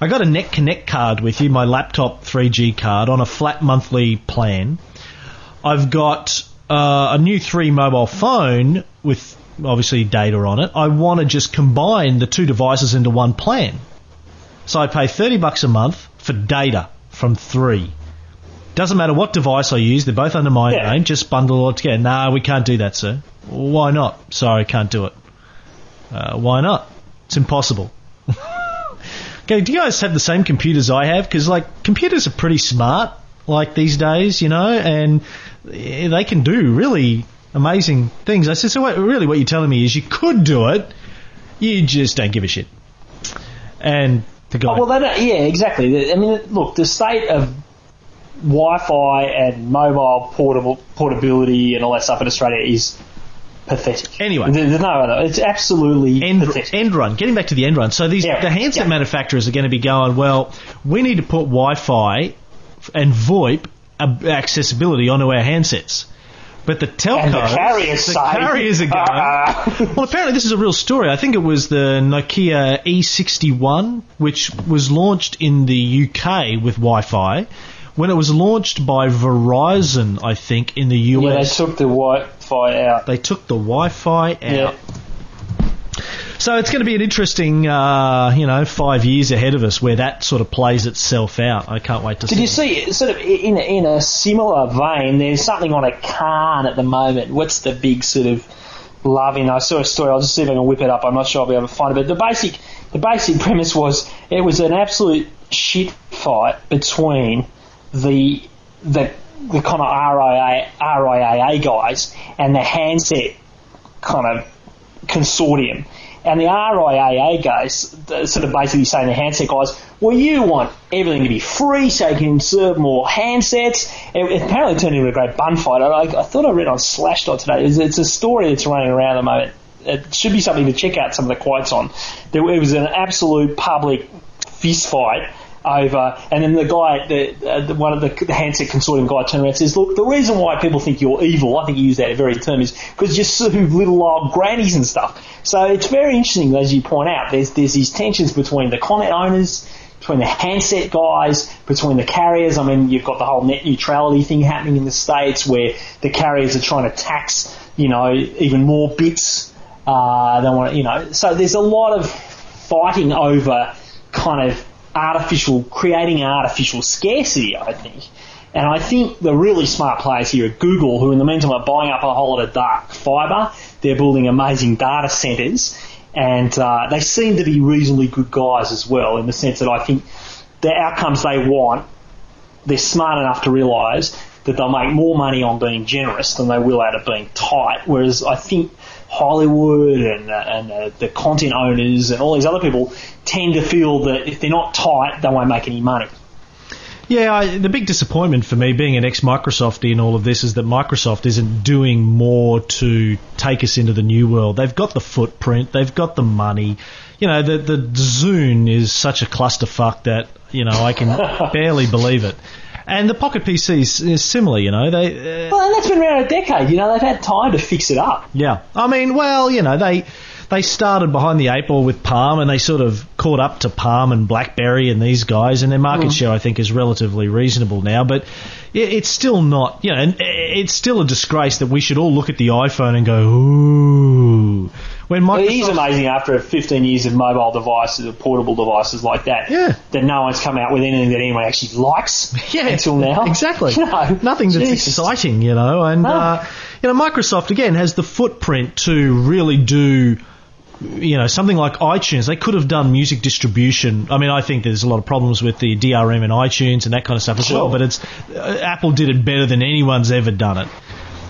S1: I got a Net Connect card with you, my laptop 3G card, on a flat monthly plan. I've got uh, a new three mobile phone with obviously data on it. I want to just combine the two devices into one plan. So I pay 30 bucks a month for data from three. Doesn't matter what device I use, they're both under my
S2: Yeah.
S1: name, just bundle it all together. No, we can't do that, sir. Why not? Sorry, can't do it. Uh, why not? It's impossible. Okay, do you guys have the same computers I have? Because, like, computers are pretty smart, like, these days, you know, and eh, they can do really amazing things. I said, so what, really what you're telling me is you could do it, you just don't give a shit. And the guy...
S2: Oh, well, yeah, exactly. I mean, look, the state of Wi-Fi and mobile portable portability and all that stuff in Australia is pathetic.
S1: Anyway.
S2: There- there's no other. It's absolutely
S1: end,
S2: pathetic.
S1: end run. Getting back to the end run. So these
S2: Yeah,
S1: the handset
S2: yeah.
S1: manufacturers are going to be going. Well, we need to put Wi-Fi and VoIP accessibility onto our handsets. But the telcos,
S2: and the carriers
S1: the carriers are going.
S2: "Uh-uh."
S1: well, apparently this is a real story. I think it was the Nokia E61, which was launched in the UK with Wi-Fi. When it was launched by Verizon, I think in the US,
S2: yeah, they took the Wi-Fi out.
S1: they took the Wi-Fi out.
S2: Yeah.
S1: So it's going to be an interesting, uh, you know, five years ahead of us where that sort of plays itself out. I can't wait to
S2: Did
S1: see.
S2: Did you see, sort of in a, in a similar vein, there's something on a Khan at the moment. What's the big sort of love in? I saw a story. I'll just see if I can whip it up. I'm not sure I'll be able to find it. But the basic, the basic premise was it was an absolute shit fight between the the the kind of RIA, RIAA guys and the handset kind of consortium. And the RIAA guys sort of basically saying the handset guys, well, you want everything to be free so you can serve more handsets. It apparently turned into a great bun fight. I, I thought I read on Slashdot today. It's, it's a story that's running around at the moment. It should be something to check out some of the quotes on. There, it was an absolute public fist fight over, and then the guy, the, uh, the one of the, the handset consortium guy turned around and says, "Look, the reason why people think you're evil, I think you use that very term, is because you sue little old grannies and stuff." So it's very interesting, as you point out. There's there's these tensions between the content owners, between the handset guys, between the carriers. I mean, you've got the whole net neutrality thing happening in the states, where the carriers are trying to tax, you know, even more bits. Uh, they want, to, you know, so there's a lot of fighting over kind of artificial, creating artificial scarcity, I think. And I think the really smart players here at Google, who in the meantime are buying up a whole lot of dark fibre, they're building amazing data centres, and uh, they seem to be reasonably good guys as well, in the sense that I think the outcomes they want, they're smart enough to realise that they'll make more money on being generous than they will out of being tight. Whereas I think Hollywood and, uh, and uh, the content owners and all these other people tend to feel that if they're not tight, they won't make any money.
S1: Yeah, I, the big disappointment for me, being an ex-Microsoftie in all of this, is that Microsoft isn't doing more to take us into the new world. They've got the footprint, they've got the money. You know, the the Zune is such a clusterfuck that you know I can barely believe it. And the Pocket PC is, is similar, you know. They, uh,
S2: Well, and that's been around a decade. You know, they've had time to fix it up.
S1: yeah. I mean, well, you know, they they started behind the eight ball with Palm, and they sort of caught up to Palm and BlackBerry and these guys, and their market share, I think, is relatively reasonable now. But it, it's still not, you know, and it's still a disgrace that we should all look at the iPhone and go, ooh. When
S2: It is amazing after 15 years of mobile devices, of portable devices like that,
S1: Yeah.
S2: that no one's come out with anything that anyone actually likes
S1: Yeah,
S2: until now.
S1: Exactly.
S2: Know,
S1: Nothing that's
S2: Jesus.
S1: exciting, you know. And
S2: No.
S1: uh, you know, Microsoft again has the footprint to really do. You know, something like iTunes, they could have done music distribution. I mean, I think there's a lot of problems with the DRM and iTunes and that kind of stuff as well. But it's uh, Apple did it better than anyone's ever done it.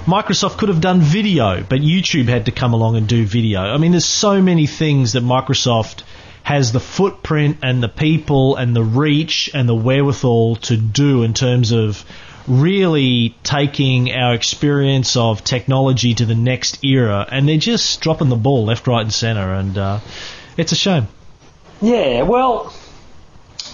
S1: Microsoft could have done video, but YouTube had to come along and do video. I mean, there's so many things that Microsoft has the footprint and the people and the reach and the wherewithal to do in terms of really taking our experience of technology to the next era, and they're just dropping the ball left, right, and centre, and uh, it's a shame.
S2: Yeah, well,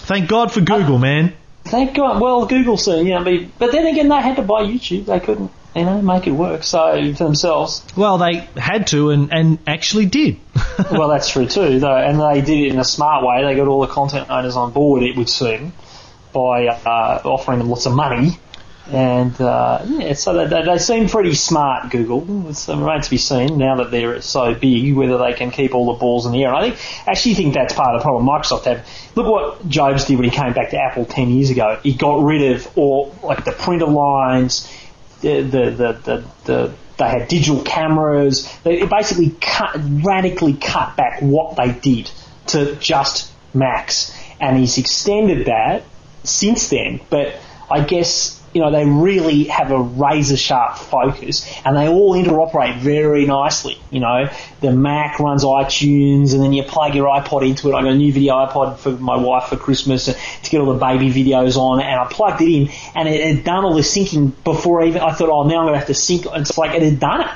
S1: Thank God for Google, man.
S2: God. Well, Google soon, you know, but, but then again, they had to buy YouTube. They couldn't, you know, make it work. So for themselves,
S1: Well, they had to, and, and actually did.
S2: well, that's true too, though, and they did it in a smart way. They got all the content owners on board. It would seem by uh, offering them lots of money, and uh, yeah, so they, they, they seem pretty smart. Google. It's uh, remains to be seen now that they're so big whether they can keep all the balls in the air. And I think actually think that's part of the problem. Microsoft have look what Jobs did when he came back to Apple ten years ago. He got rid of all like the printer lines, the the the the, the they had digital cameras. They basically cut, radically cut back what they did to just Macs, and he's extended that since then. But I guess you know they really have a razor sharp focus, and they all interoperate very nicely. You know, the Mac runs iTunes, and then you plug your iPod into it. I got a new video iPod for my wife for Christmas to get all the baby videos on, and I plugged it in, and it had done all the syncing before even I thought, oh, now I'm going to have to sync. It's like it had done it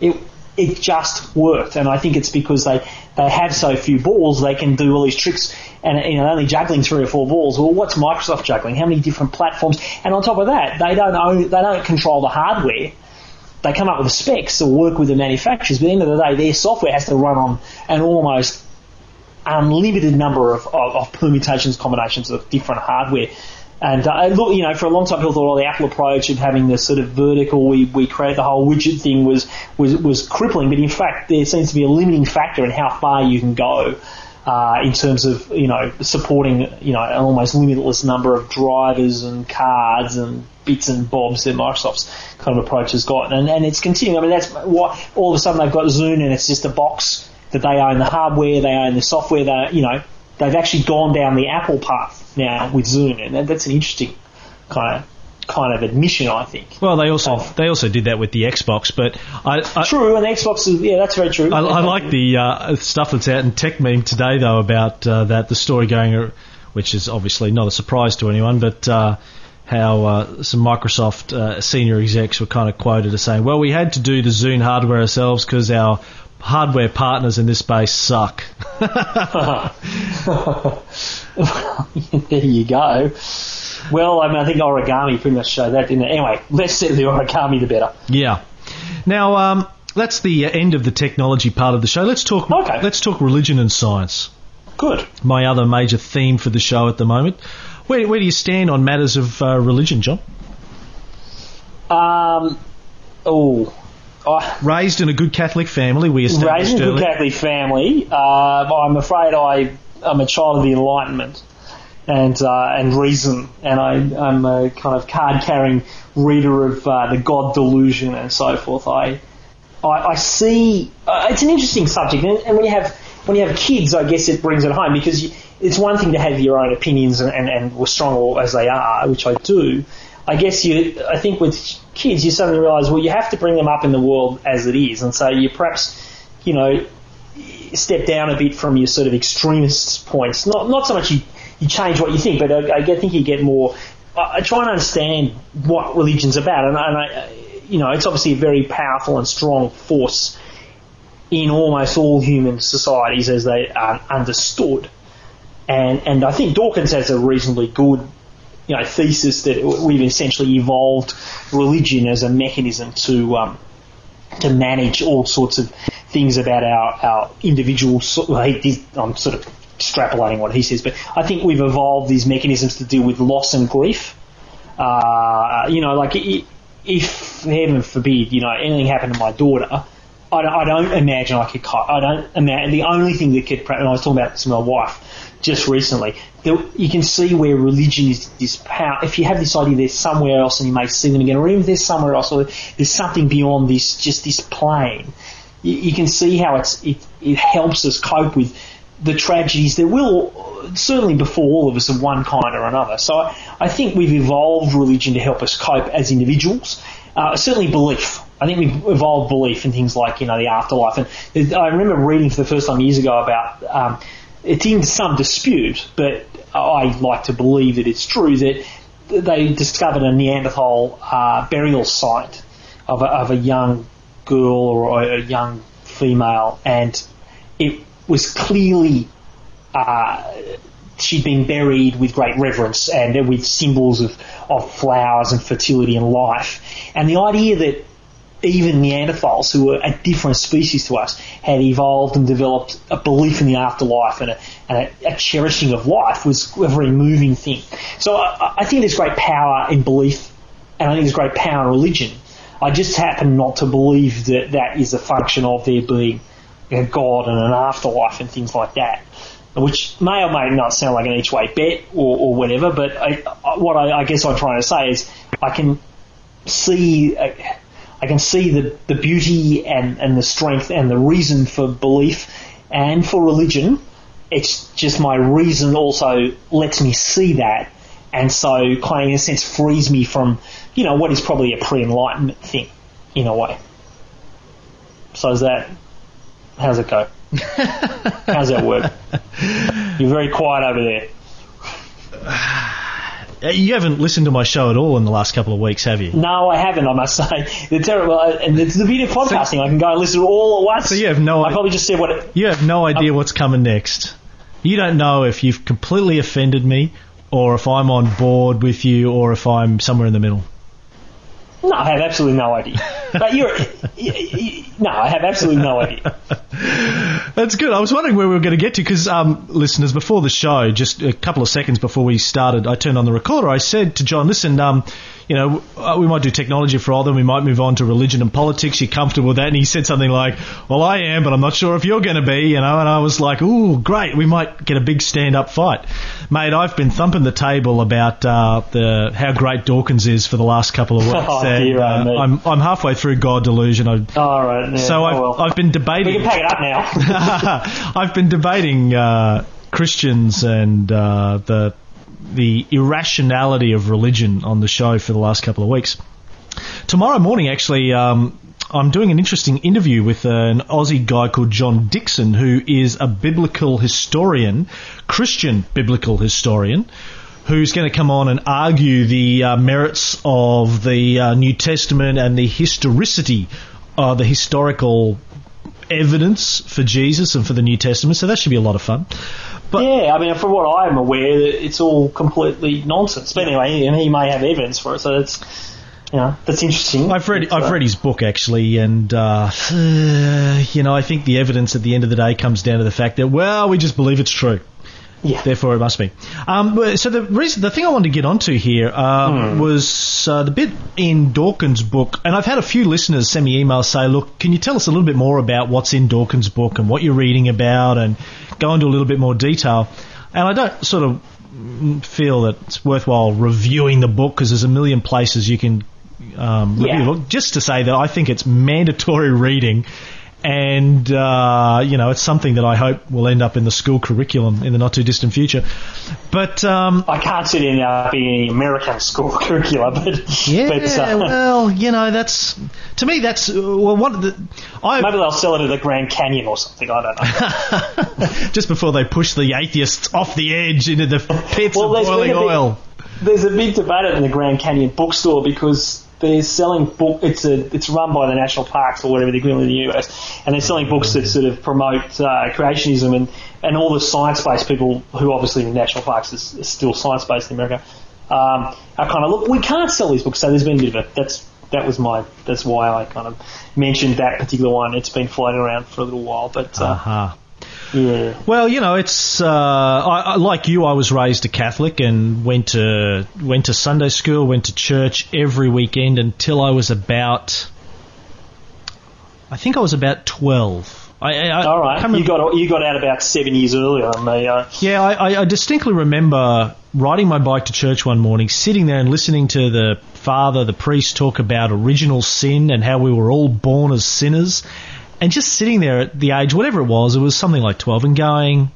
S2: it it just worked, and I think it's because they they have so few balls, they can do all these tricks, and you know only juggling three or four balls. Well, what's Microsoft juggling? How many different platforms? And on top of that, they don't own, they don't control the hardware. They come up with the specs or work with the manufacturers, but at the end of the day, their software has to run on an almost unlimited number of, of, of permutations, combinations of different hardware. And uh, look, you know, for a long time people thought, oh, the Apple approach of having this sort of vertical, we, we create the whole widget thing was, was, was crippling. But in fact, there seems to be a limiting factor in how far you can go. Uh, in terms of you know supporting you know an almost limitless number of drivers and cards and bits and bobs that Microsoft's kind of approach has got, and, and it's continuing. I mean, that's what all of a sudden they've got Zune and it's just a box that they own the hardware, they own the software. They you know they've actually gone down the Apple path now with Zune, and that, that's an interesting kind of kind of admission, I think.
S1: Well, they also
S2: Oh.
S1: they also did that with the Xbox, but I, I,
S2: True, and the Xbox is yeah, that's very true.
S1: I, I like the uh, stuff that's out in Techmeme today, though, about uh, that the story going, which is obviously not a surprise to anyone, but uh, how uh, some Microsoft uh, senior execs were kind of quoted as saying, "Well, we had to do the Zune hardware ourselves because our hardware partners in this space suck."
S2: there you go. Well, I mean, I think origami pretty much showed that, didn't it? Anyway, less said the origami, the better.
S1: yeah. Now, um, that's the end of the technology part of the show. Let's talk.
S2: Okay.
S1: Let's talk religion and science.
S2: Good.
S1: My other major theme for the show at the moment. Where, where do you stand on matters of uh, religion, John?
S2: Um, oh, I
S1: Raised in a good Catholic family, we established
S2: raised in a good. Catholic family. Uh, I'm afraid I am a child of the Enlightenment and uh, and reason, and I, I'm a kind of card carrying reader of uh, the God delusion and so forth. I I, I see uh, it's an interesting subject, and, and when you have when you have kids, I guess it brings it home because you, it's one thing to have your own opinions and, and, and were strong as they are, which I do. I guess you, I think with kids, you suddenly realise, well, you have to bring them up in the world as it is, and so you perhaps, you know, step down a bit from your sort of extremist points. Not not so much you, you change what you think, but I, I think you get more. I, I try and understand what religion's about, and, and I, you know, it's obviously a very powerful and strong force in almost all human societies as they are understood. And and I think Dawkins has a reasonably good you know thesis that we've essentially evolved religion as a mechanism to um, to manage all sorts of things about our our individual. I'm sort of extrapolating what he says, but I think we've evolved these mechanisms to deal with loss and grief. Uh, you know, like if heaven forbid, you know, anything happened to my daughter, I don't, I don't imagine I could. I don't imagine the only thing that could. And I was talking about this with my wife just recently. You can see where religion is this power. If you have this idea, they're somewhere else, and you may see them again, or even if there's somewhere else, or there's something beyond this, just this plane. You, you can see how it's it, it helps us cope with the tragedies that will certainly befall all of us of one kind or another. So I, I think we've evolved religion to help us cope as individuals. Uh, certainly belief. I think we've evolved belief in things like you know the afterlife. And I remember reading for the first time years ago about um, it's in some dispute, but I like to believe that it's true that they discovered a Neanderthal uh, burial site of a, of a young girl or a young female, and it was clearly uh, she'd been buried with great reverence and with symbols of, of flowers and fertility and life. And the idea that even Neanderthals, who were a different species to us, had evolved and developed a belief in the afterlife and a, and a, a cherishing of life was a very moving thing. So I, I, think there's great power in belief, and I think there's great power in religion. I just happen not to believe that that is a function of there being a God and an afterlife and things like that which may or may not sound like an each way bet or, or whatever, but I, what I, I, guess I'm trying to say is I can see uh, I can see the, the beauty and, and the strength and the reason for belief and for religion. It's just my reason also lets me see that and so kind of in a sense frees me from, you know, what is probably a pre-enlightenment thing in a way. So is that, how's it go? how's that work? You're very quiet over there.
S1: Uh, you haven't listened to my show at all in the last couple of weeks, have you?
S2: No, I haven't. I must say, the terrible. Uh, and it's the beauty of podcasting. So, I can go and listen to all at once.
S1: So you have no.
S2: I probably just said what. It,
S1: you have no idea what's coming next. You don't know if you've completely offended me, or if I'm on board with you, or if I'm somewhere in the middle.
S2: No, I have absolutely no idea. But you're, you, you, no, I have absolutely no idea.
S1: That's good. I was wondering where we were going to get to because, um, listeners, before the show, just a couple of seconds before we started, I turned on the recorder. I said to John, "Listen, um, you know, uh, we might do technology for all, then we might move on to religion and politics. You're comfortable with that? And he said something like, well, I am, but I'm not sure if you're going to be, you know, and I was like, ooh, great. We might get a big stand up fight. Mate, I've been thumping the table about, uh, the, how great Dawkins is for the last couple of weeks.
S2: oh, and, dear, uh,
S1: I'm, I'm halfway through God Delusion. I,
S2: all right. Yeah,
S1: so I've,
S2: oh, well.
S1: I've been debating.
S2: We can pack it up now.
S1: I've been debating, uh, Christians and, uh, the, the irrationality of religion on the show for the last couple of weeks. Tomorrow morning, actually, um, I'm doing an interesting interview with an Aussie guy called John Dixon, who is a biblical historian, Christian biblical historian, who's going to come on and argue the uh, merits of the uh, New Testament and the historicity, uh, the historical evidence for Jesus and for the New Testament. So that should be a lot of fun.
S2: But yeah, I mean, from what I'm aware, it's all completely nonsense. But anyway, and he may have evidence for it, so that's you know that's interesting.
S1: I've read I've uh, read his book actually, and uh, you know I think the evidence at the end of the day comes down to the fact that well we just believe it's true.
S2: Yeah.
S1: Therefore, it must be. Um, so the reason, the thing I wanted to get onto here um, mm. was uh, the bit in Dawkins' book, and I've had a few listeners send me emails say, "Look, can you tell us a little bit more about what's in Dawkins' book and what you're reading about, and go into a little bit more detail?" And I don't sort of feel that it's worthwhile reviewing the book because there's a million places you can um, review yeah. the book. Just to say that I think it's mandatory reading and uh, you know it's something that I hope will end up in the school curriculum in the not too distant future. But um,
S2: I can't see it up in the American school curriculum. But
S1: yeah,
S2: but,
S1: uh, well, you know that's to me that's well what the
S2: I, maybe they'll sell it at the Grand Canyon or something. I don't
S1: know. Just before they push the atheists off the edge into the pits well, of boiling oil.
S2: there's a big debate in the Grand Canyon bookstore because they're selling book. It's a it's run by the national parks or whatever the equivalent in the US, and they're selling books that sort of promote uh, creationism and and all the science based people who obviously in national parks is, is still science based in America. Um, I kind of look. We can't sell these books, so there's been a bit of a that's that was my that's why I kind of mentioned that particular one. It's been floating around for a little while, but uh,
S1: Uh-huh.
S2: Yeah.
S1: Well, you know, it's uh, I, I, like you. I was raised a Catholic and went to went to Sunday school, went to church every weekend until I was about. I think I was about twelve. I, I,
S2: All right, you got you got out about seven years earlier than me. Uh,
S1: Yeah, I, I- I distinctly remember riding my bike to church one morning, sitting there and listening to the father, the priest, talk about original sin and how we were all born as sinners, and just sitting there at the age, whatever it was, it was something like 12, and going,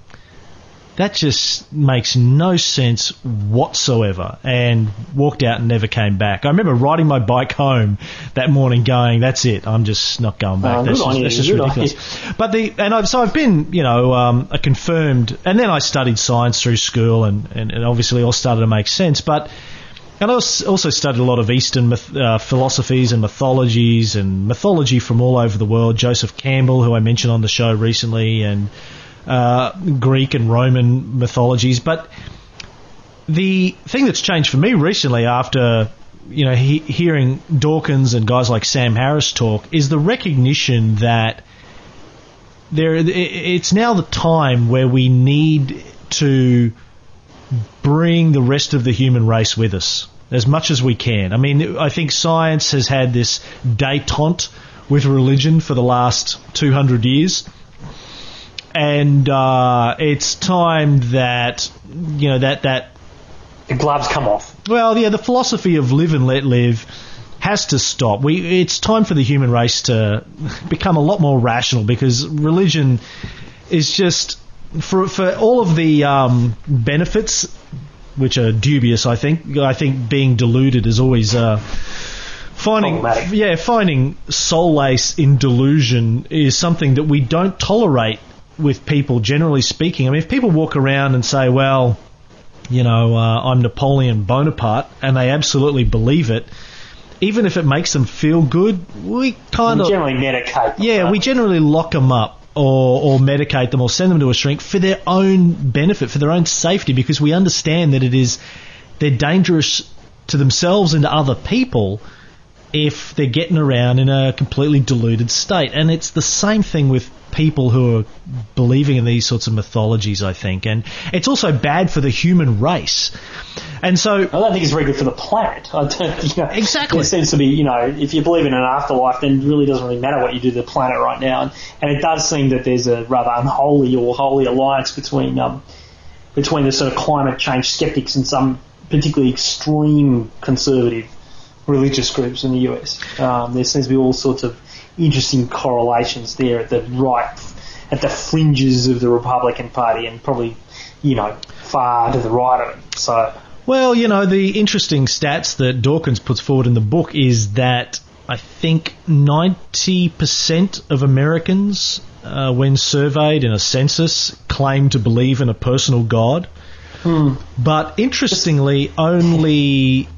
S1: that just makes no sense whatsoever, and walked out and never came back. I remember riding my bike home that morning going, that's it, I'm just not going back.
S2: Oh,
S1: that's just, that's just ridiculous. But the and I've so I've been you know um, a confirmed, and then I studied science through school, and, and, and obviously all started to make sense. But and I also studied a lot of Eastern myth, uh, philosophies and mythologies, and mythology from all over the world. Joseph Campbell, who I mentioned on the show recently, and uh, Greek and Roman mythologies. But the thing that's changed for me recently after you know he, hearing Dawkins and guys like Sam Harris talk is the recognition that there it's now the time where we need to bring the rest of the human race with us as much as we can. I mean, I think science has had this détente with religion for the last 200 years and uh, it's time that you know that that
S2: the gloves come off.
S1: well, yeah, the philosophy of live and let live has to stop. We it's time for the human race to become a lot more rational because religion is just for for all of the um, benefits which are dubious. I think I think being deluded is always. Uh, Finding, yeah, finding solace in delusion is something that we don't tolerate with people, generally speaking. I mean, if people walk around and say, "Well, you know, uh, I'm Napoleon Bonaparte, and they absolutely believe it, even if it makes them feel good, we kind of,
S2: generally medicate. them,
S1: yeah, we generally lock them up or, or medicate them or send them to a shrink for their own benefit, for their own safety, because we understand that it is, they're dangerous to themselves and to other people if they're getting around in a completely deluded state. And it's the same thing with people who are believing in these sorts of mythologies, I think. And it's also bad for the human race. And so,
S2: I don't think it's very good for the planet. I don't, you know,
S1: Exactly.
S2: It seems to be, you know, if you believe in an afterlife, then it really doesn't really matter what you do to the planet right now. And, and it does seem that there's a rather unholy or holy alliance between um, between the sort of climate change skeptics and some particularly extreme conservative religious groups in the US. Um, there seems to be all sorts of interesting correlations there at the right, at the fringes of the Republican Party, and probably, you know, far to the right of it. So.
S1: Well, you know, the interesting stats that Dawkins puts forward in the book is that I think 90% of Americans, uh, when surveyed in a census, claim to believe in a personal God. But interestingly, only,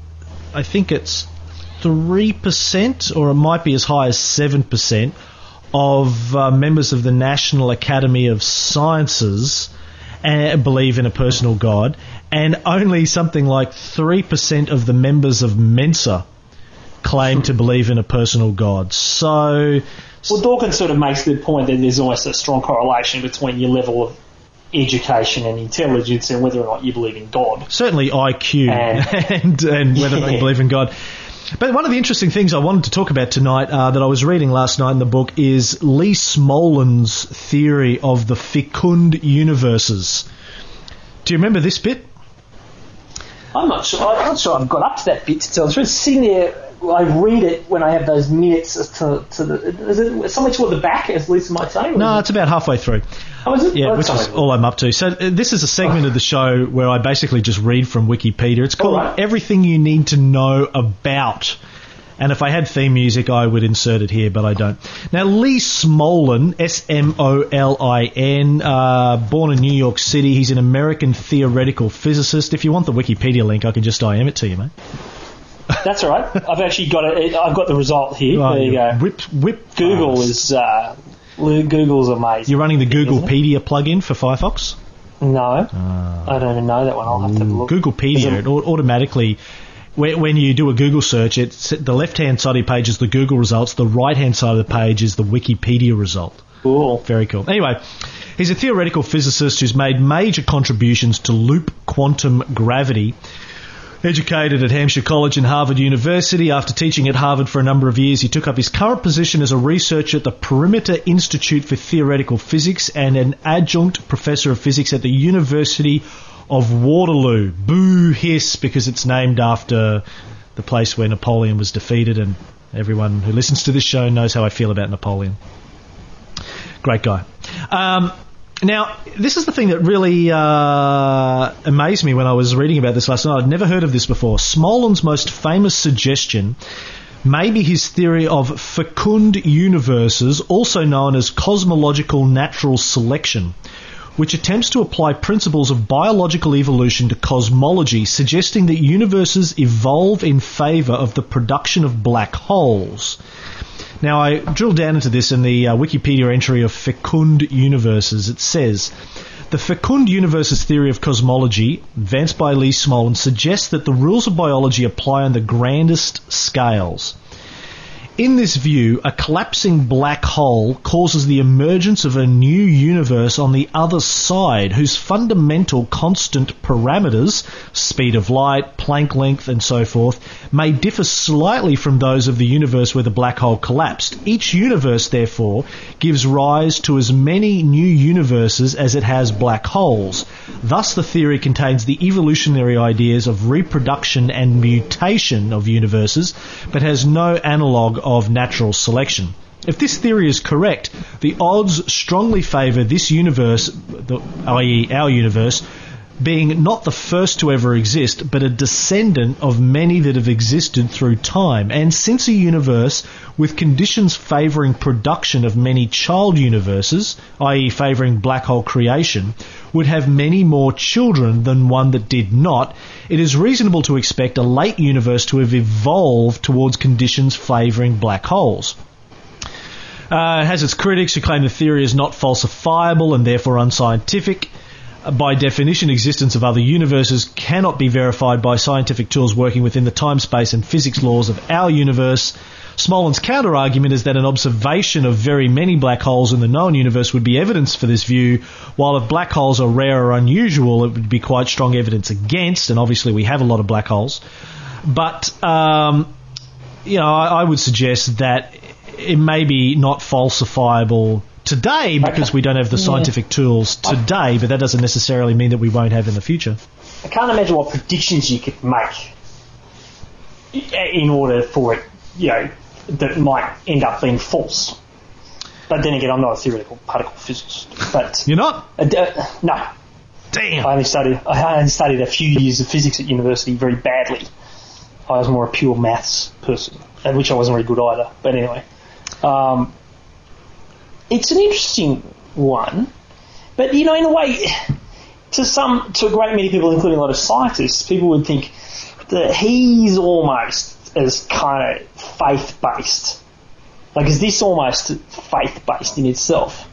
S1: I think it's 3%, or it might be as high as 7%, of uh, members of the National Academy of Sciences uh, believe in a personal God, and only something like 3% of the members of Mensa claim to believe in a personal God. So,
S2: Well, Dawkins sort of makes the point that there's almost a strong correlation between your level of education and intelligence and whether or not you believe in God.
S1: certainly IQ and, and whether they
S2: Yeah.
S1: believe in God. But one of the interesting things I wanted to talk about tonight uh, that I was reading last night in the book is Lee Smolin's theory of the fecund universes. Do you remember this bit?
S2: I'm not sure. I'm not sure I've got up to that bit to tell the truth. Sitting there, I read it when I have those minutes to, to the. Is it somewhere toward the back, as Lisa might say?
S1: No, it's about halfway through.
S2: Oh, is it?
S1: Yeah,
S2: Oh,
S1: which is all I'm up to. So uh, this is a segment of the show where I basically just read from Wikipedia. It's called
S2: All right.
S1: Everything You Need to Know About. And if I had theme music, I would insert it here, but I don't. Now, Lee Smolin, S-M-O-L-I-N, uh, born in New York City. He's an American theoretical physicist. If you want the Wikipedia link, I can just IM it to you, mate.
S2: That's all right. I've actually got it. I've got the result here.
S1: Oh,
S2: there you go.
S1: Whip, whip.
S2: Google is uh, Google's amazing.
S1: You're running the? Googlepedia plugin for Firefox?
S2: No, ah. I don't even know that one. I'll have to look.
S1: Googlepedia,
S2: it-
S1: it automatically, when when you do a Google search, it's the left-hand side of the page is the Google results, the right-hand side of the page is the Wikipedia result.
S2: Cool.
S1: Very cool. Anyway, he's a theoretical physicist who's made major contributions to loop quantum gravity. Educated at Hampshire College and Harvard University, after teaching at Harvard for a number of years, he took up his current position as a researcher at the Perimeter Institute for Theoretical Physics and an adjunct professor of physics at the University of Waterloo. Boo hiss because it's named after the place where Napoleon was defeated, and everyone who listens to this show knows how I feel about Napoleon. Great guy. Um, now, this is the thing that really uh, amazed me when I was reading about this last night. I'd never heard of this before. Smolin's most famous suggestion may be his theory of fecund universes, also known as cosmological natural selection, which attempts to apply principles of biological evolution to cosmology, suggesting that universes evolve in favour of the production of black holes. Now, I drilled down into this in the uh, Wikipedia entry of fecund universes. It says the fecund universes theory of cosmology, advanced by Lee Smolin, suggests that the rules of biology apply on the grandest scales. In this view, a collapsing black hole causes the emergence of a new universe on the other side whose fundamental constant parameters, speed of light, Planck length, and so forth, may differ slightly from those of the universe where the black hole collapsed. Each universe, therefore, gives rise to as many new universes as it has black holes. Thus, the theory contains the evolutionary ideas of reproduction and mutation of universes, but has no analogue of natural selection. If this theory is correct, the odds strongly favour this universe, i.e., our universe, being not the first to ever exist, but a descendant of many that have existed through time. And since a universe with conditions favouring production of many child universes, i.e., favouring black hole creation, would have many more children than one that did not, it is reasonable to expect a late universe to have evolved towards conditions favouring black holes. Uh, it has its critics who claim the theory is not falsifiable and therefore unscientific. By definition, existence of other universes cannot be verified by scientific tools working within the time, space, and physics laws of our universe. Smolin's counter-argument is that an observation of very many black holes in the known universe would be evidence for this view, while if black holes are rare or unusual, it would be quite strong evidence against, and obviously we have a lot of black holes. But, um, you know, I, I would suggest that it may be not falsifiable today because we don't have the scientific tools today, but that doesn't necessarily mean that we won't have in the future.
S2: I can't imagine what predictions you could make in order for it, you know, that might end up being false. But then again, I'm not a theoretical particle physicist. But
S1: You're not?
S2: uh, uh, no, I
S1: Damn.
S2: only studied I only studied a few years of physics at university very badly. I was more a pure maths person, at which I wasn't very good either. But anyway, um, it's an interesting one. But you know, in a way, to some, to a great many people, including a lot of scientists, people would think that he's almost as kind of faith based. Like, is this almost faith based in itself?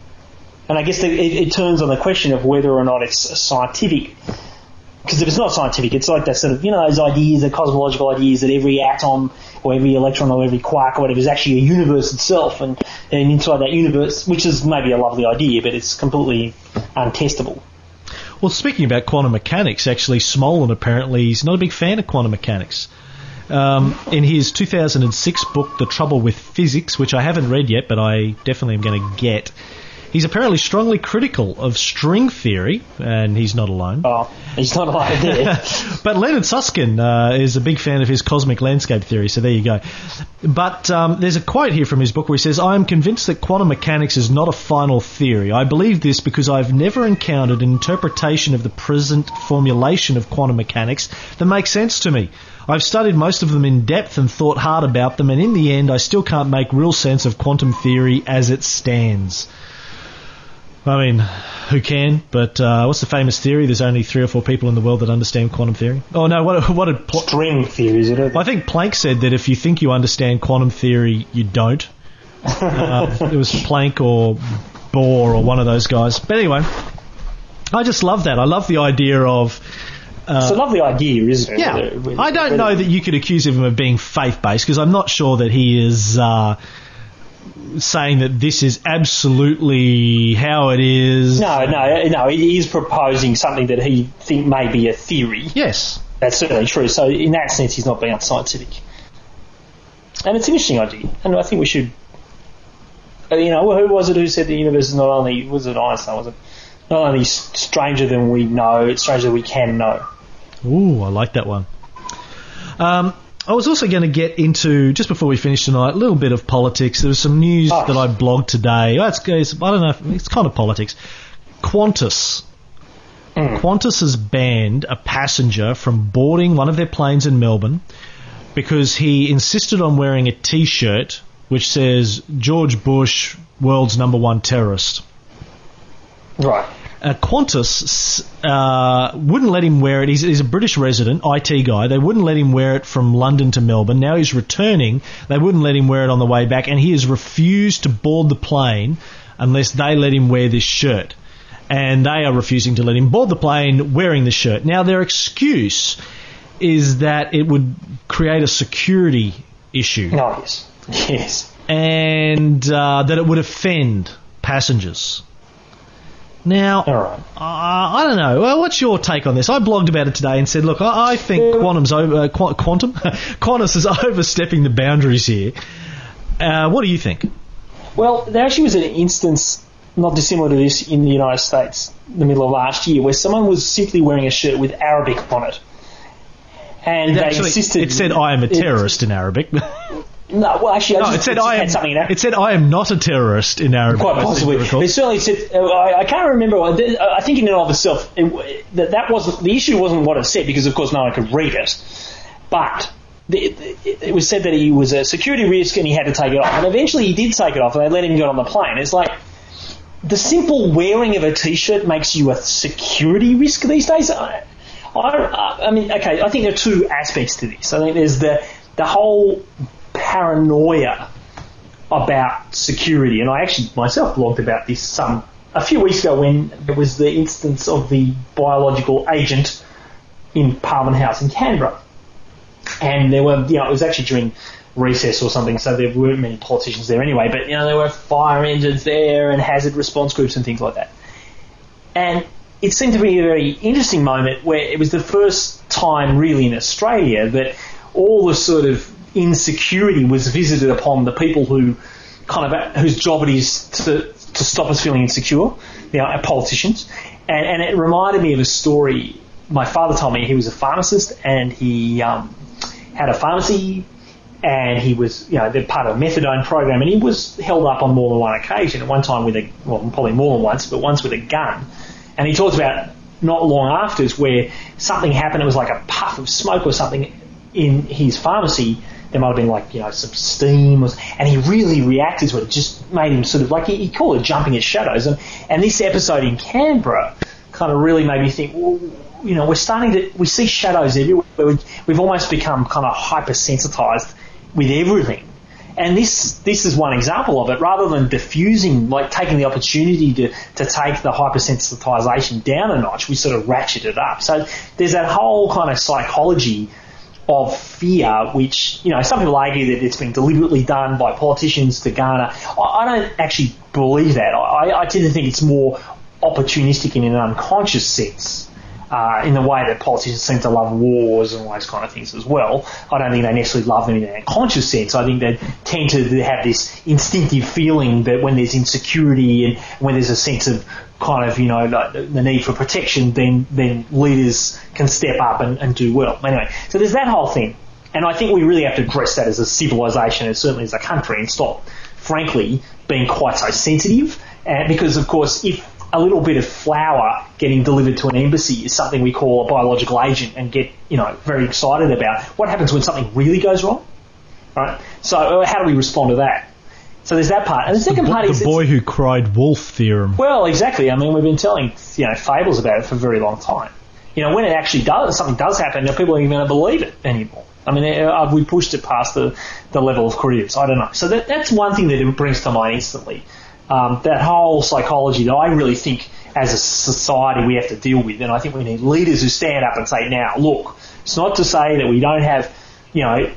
S2: And I guess it, it turns on the question of whether or not it's scientific. Because if it's not scientific, it's like that sort of, you know, those ideas, the cosmological ideas that every atom or every electron or every quark or whatever is actually a universe itself, and, and inside that universe, which is maybe a lovely idea, but it's completely untestable.
S1: Well, speaking about quantum mechanics, actually, Smolin apparently is not a big fan of quantum mechanics. Um, in his 2006 book, The Trouble with Physics, which I haven't read yet, but I definitely am going to get, he's apparently strongly critical of string theory, and he's not alone.
S2: Oh, he's not like there.
S1: but Leonard Susskind uh, is a big fan of his cosmic landscape theory, so there you go. But um, there's a quote here from his book where he says, I am convinced that quantum mechanics is not a final theory. I believe this because I've never encountered an interpretation of the present formulation of quantum mechanics that makes sense to me. I've studied most of them in depth and thought hard about them, and in the end, I still can't make real sense of quantum theory as it stands. I mean, who can? But uh, what's the famous theory? There's only three or four people in the world that understand quantum theory. Oh no, what what did Pl-
S2: String theory, is it?
S1: I think Planck said that if you think you understand quantum theory, you don't. Uh, it was Planck or Bohr or one of those guys. But anyway, I just love that. I love the idea of.
S2: it's a lovely idea, isn't it?
S1: Yeah, I don't know that you could accuse him of being faith based because I'm not sure that he is uh, saying that this is absolutely how it is.
S2: No, no, no. He is proposing something that he think may be a theory.
S1: Yes.
S2: That's certainly true. So in that sense, he's not being unscientific. And it's an interesting idea, and I think we should. uh, You know, who was it who said the universe is not only was it Einstein? Was it not only stranger than we know, it's stranger than we can know.
S1: Ooh, I like that one. Um, I was also going to get into just before we finish tonight a little bit of politics. There was some news
S2: Oh.
S1: that I blogged today. It's, it's, I don't know. If, it's kind of politics. Qantas. Hmm. Qantas has banned a passenger from boarding one of their planes in Melbourne because he insisted on wearing a T-shirt which says George Bush, world's number one terrorist.
S2: Right.
S1: Uh, Qantas uh, wouldn't let him wear it. He's, he's a British resident, IT guy. They wouldn't let him wear it from London to Melbourne. Now he's returning. They wouldn't let him wear it on the way back, and he has refused to board the plane unless they let him wear this shirt. And they are refusing to let him board the plane wearing the shirt. Now their excuse is that it would create a security issue
S2: No, yes. Yes.
S1: and uh, that it would offend passengers. Now,
S2: right.
S1: uh, I don't know. Well, what's your take on this? I blogged about it today and said, look, I, I think quantum's over, uh, qu- quantum, Qantas is overstepping the boundaries here. Uh, what do you think?
S2: Well, there actually was an instance not dissimilar to this in the United States in the middle of last year where someone was simply wearing a shirt with Arabic on it. And they
S1: Actually,
S2: insisted.
S1: it said, "I am a
S2: it-
S1: terrorist" in Arabic. no,
S2: well, actually, I
S1: it
S2: just,
S1: said, "I am."
S2: something in
S1: It said, "I am not a terrorist" in Arabic.
S2: Quite
S1: I seem to
S2: possibly. It certainly said. Uh, I, I can't remember. I think in and of itself, it, that that wasn't the issue. Wasn't what it said because, of course, no one could read it. But the, it, it was said that he was a security risk and he had to take it off. And eventually, he did take it off, and they let him get on the plane. It's like the simple wearing of a t-shirt makes you a security risk these days. I, I, I mean, okay, I think there are two aspects to this. I think there's the the whole paranoia about security, and I actually myself blogged about this some a few weeks ago when there was the instance of the biological agent in Parliament House in Canberra, and there were you know it was actually during recess or something, so there weren't many politicians there anyway, but you know there were fire engines there and hazard response groups and things like that, and it seemed to be a very interesting moment where it was the first time really in Australia that all the sort of insecurity was visited upon the people who kind of whose job it is to to stop us feeling insecure, you know, politicians. And, and it reminded me of a story my father told me. He was a pharmacist and he um, had a pharmacy and he was, you know, they're part of a methadone program, and he was held up on more than one occasion. At one time with a, well, probably more than once, but once with a gun. And he talks about not long afterwards where something happened. It was like a puff of smoke or something in his pharmacy. There might have been like, you know, some steam, and he really reacted to it. It just made him sort of like he, he called it jumping at shadows. And and this episode in Canberra kind of really made me think. Well, you know, we're starting to we see shadows everywhere. We- We've almost become kind of hypersensitized with everything. And this this is one example of it. Rather than diffusing, like taking the opportunity to, to take the hypersensitization down a notch, we sort of ratchet it up. So there's that whole kind of psychology of fear, which you know some people argue that it's been deliberately done by politicians to garner. I, don't actually believe that. I, I tend to think it's more opportunistic in an unconscious sense. Uh, in the way that politicians seem to love wars and all those kind of things as well. I don't think they necessarily love them in an unconscious sense. I think they tend to have this instinctive feeling that when there's insecurity and when there's a sense of kind of, you know, like the need for protection, then, then leaders can step up and, and do well. Anyway, so there's that whole thing. And I think we really have to address that as a civilization and certainly as a country and stop, frankly, being quite so sensitive. Because, of course, if a little bit of flour getting delivered to an embassy is something we call a biological agent and get, you know, very excited about. What happens when something really goes wrong? Right? So uh, how do we respond to that? So there's that part. And the second part is
S1: the boy who cried wolf theorem.
S2: well, exactly. I mean, we've been telling you know fables about it for a very long time. You know, when it actually does, something does happen, people aren't even going to believe it anymore. I mean, uh, we pushed it past the, the level of careers. I don't know. So that, that's one thing that it brings to mind instantly. Um, that whole psychology that I really think as a society we have to deal with. And I think we need leaders who stand up and say, now, look, it's not to say that we don't have, you know,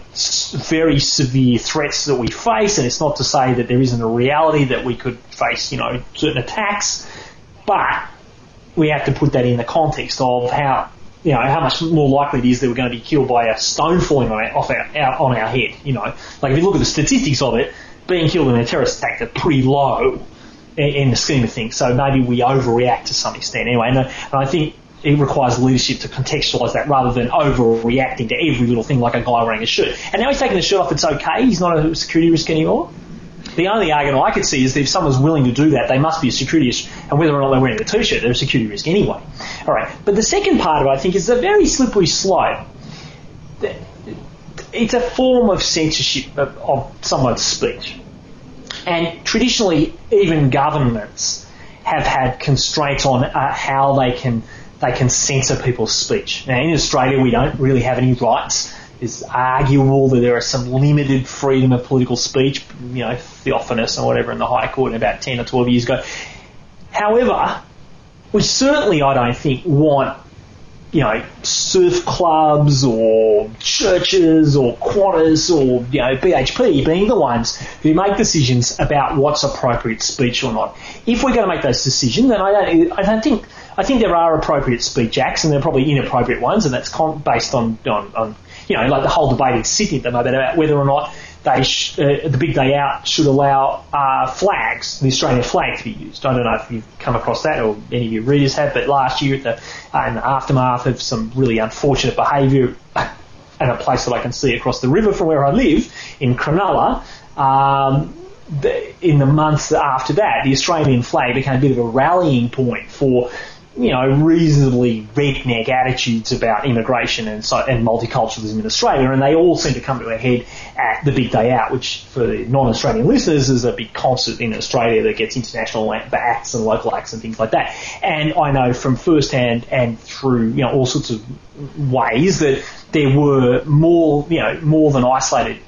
S2: very severe threats that we face, and it's not to say that there isn't a reality that we could face, you know, certain attacks, but we have to put that in the context of how you know, how much more likely it is that we're going to be killed by a stone falling on our, off our, our, on our head. You know, like if you look at the statistics of it, being killed in a terrorist attack are pretty low in, in the scheme of things. So maybe we overreact to some extent anyway. And, uh, and I think it requires leadership to contextualise that rather than overreacting to every little thing like a guy wearing a shirt. And now he's taking the shirt off, it's okay. He's not a security risk anymore. The only argument I could see is if someone's willing to do that, they must be a security risk, and whether or not they're wearing a t-shirt, they're a security risk anyway. All right, but the second part of it, I think, is a very slippery slope. It's a form of censorship of, of someone's speech, and traditionally, even governments have had constraints on uh, how they can they can censor people's speech. Now, in Australia, we don't really have any rights it's arguable that there are some limited freedom of political speech, you know, Theophanous or whatever in the High Court about 10 or 12 years ago. However, we certainly, I don't think, want, you know, surf clubs or churches or Qantas or, you know, BHP being the ones who make decisions about what's appropriate speech or not. If we're going to make those decisions, then I don't, I don't think, I think there are appropriate speech acts and there are probably inappropriate ones and that's con- based on, on, on you know, like the whole debate in Sydney at the moment about whether or not they sh- uh, the big day out should allow uh, flags, the Australian flag, to be used. I don't know if you've come across that or any of your readers have, but last year, the, uh, in the aftermath of some really unfortunate behaviour at a place that I can see across the river from where I live in Cronulla, um, the, in the months after that, the Australian flag became a bit of a rallying point for you know, reasonably redneck attitudes about immigration and, so, and multiculturalism in Australia, and they all seem to come to a head at the big day out, which for non-Australian listeners is a big concert in Australia that gets international acts and local acts and things like that. And I know from first hand and through, you know, all sorts of ways that there were more, you know, more than isolated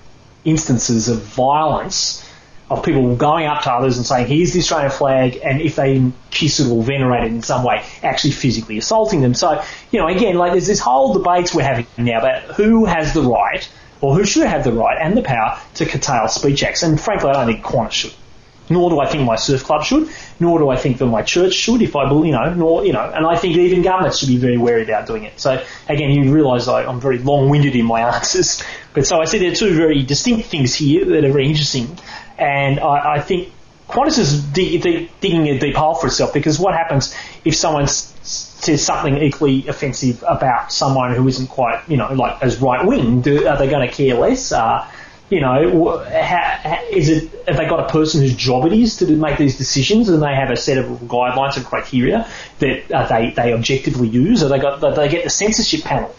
S2: instances of violence of people going up to others and saying, here's the Australian flag, and if they kiss it or venerate it in some way, actually physically assaulting them. So, you know, again, like there's this whole debate we're having now about who has the right, or who should have the right and the power to curtail speech acts. And frankly, I don't think Qantas should. Nor do I think my surf club should, nor do I think that my church should, if I, you know, nor, you know, and I think even governments should be very wary about doing it. So again, you realise I'm very long-winded in my answers. But so I see there are two very distinct things here that are very interesting. And I, I think Qantas is dig, dig, digging a deep hole for itself because what happens if someone says something equally offensive about someone who isn't quite, you know, like as right wing? Are they going to care less? Uh, you know, how, is it have they got a person whose job it is to make these decisions, and they have a set of guidelines and criteria that uh, they they objectively use, or they got they get the censorship panel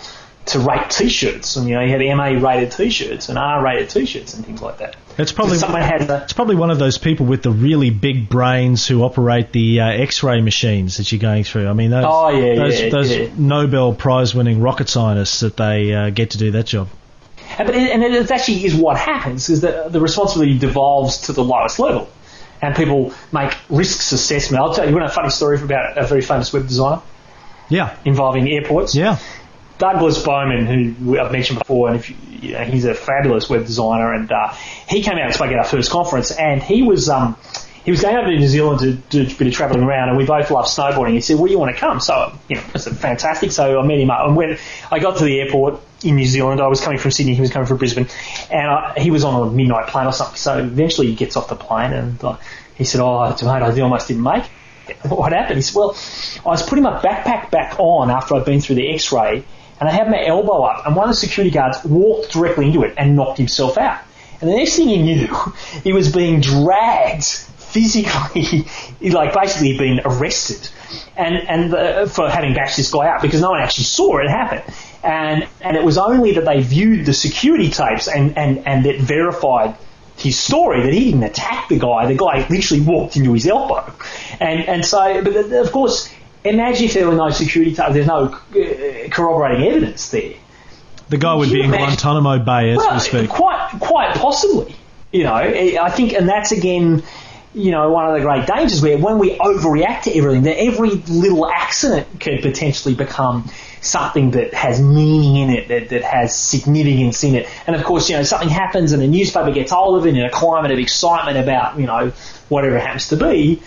S2: to rate T-shirts, and you know you had MA-rated T-shirts and R-rated T-shirts and things like that.
S1: It's probably someone has a, it's probably one of those people with the really big brains who operate the uh, X-ray machines that you're going through. I mean, those,
S2: oh, yeah,
S1: those,
S2: yeah,
S1: those
S2: yeah.
S1: Nobel Prize-winning rocket scientists that they uh, get to do that job.
S2: And, but it, and it actually is what happens is that the responsibility devolves to the lowest level, and people make risks assessment. I'll tell you, you want a funny story about a very famous web designer?
S1: Yeah,
S2: involving airports.
S1: Yeah.
S2: Douglas Bowman, who I've mentioned before, and you, you know, he's a fabulous web designer, and uh, he came out and spoke at our first conference, and he was um, he was going over to New Zealand to do a bit of travelling around, and we both love snowboarding. He said, "Well, you want to come?" So you know, I said, "Fantastic!" So I met him up, and when I got to the airport in New Zealand, I was coming from Sydney, he was coming from Brisbane, and I, he was on a midnight plane or something. So eventually, he gets off the plane, and uh, he said, "Oh, mate, I almost didn't make." it. What happened? He said, "Well, I was putting my backpack back on after I'd been through the X-ray." And I had my elbow up, and one of the security guards walked directly into it and knocked himself out. And the next thing he knew, he was being dragged physically, like basically being arrested, and and the, for having bashed this guy out because no one actually saw it happen. And and it was only that they viewed the security tapes and and and that verified his story that he didn't attack the guy. The guy literally walked into his elbow, and and so but of course imagine if there were no security there's no uh, corroborating evidence there.
S1: The guy would be in Guantanamo Bay as
S2: well,
S1: we speak.
S2: Quite, quite possibly. You know, I think, and that's again, you know, one of the great dangers where when we overreact to everything, that every little accident could potentially become something that has meaning in it, that, that has significance in it. And of course, you know, something happens and the newspaper gets hold of it in a climate of excitement about, you know, whatever it happens to be.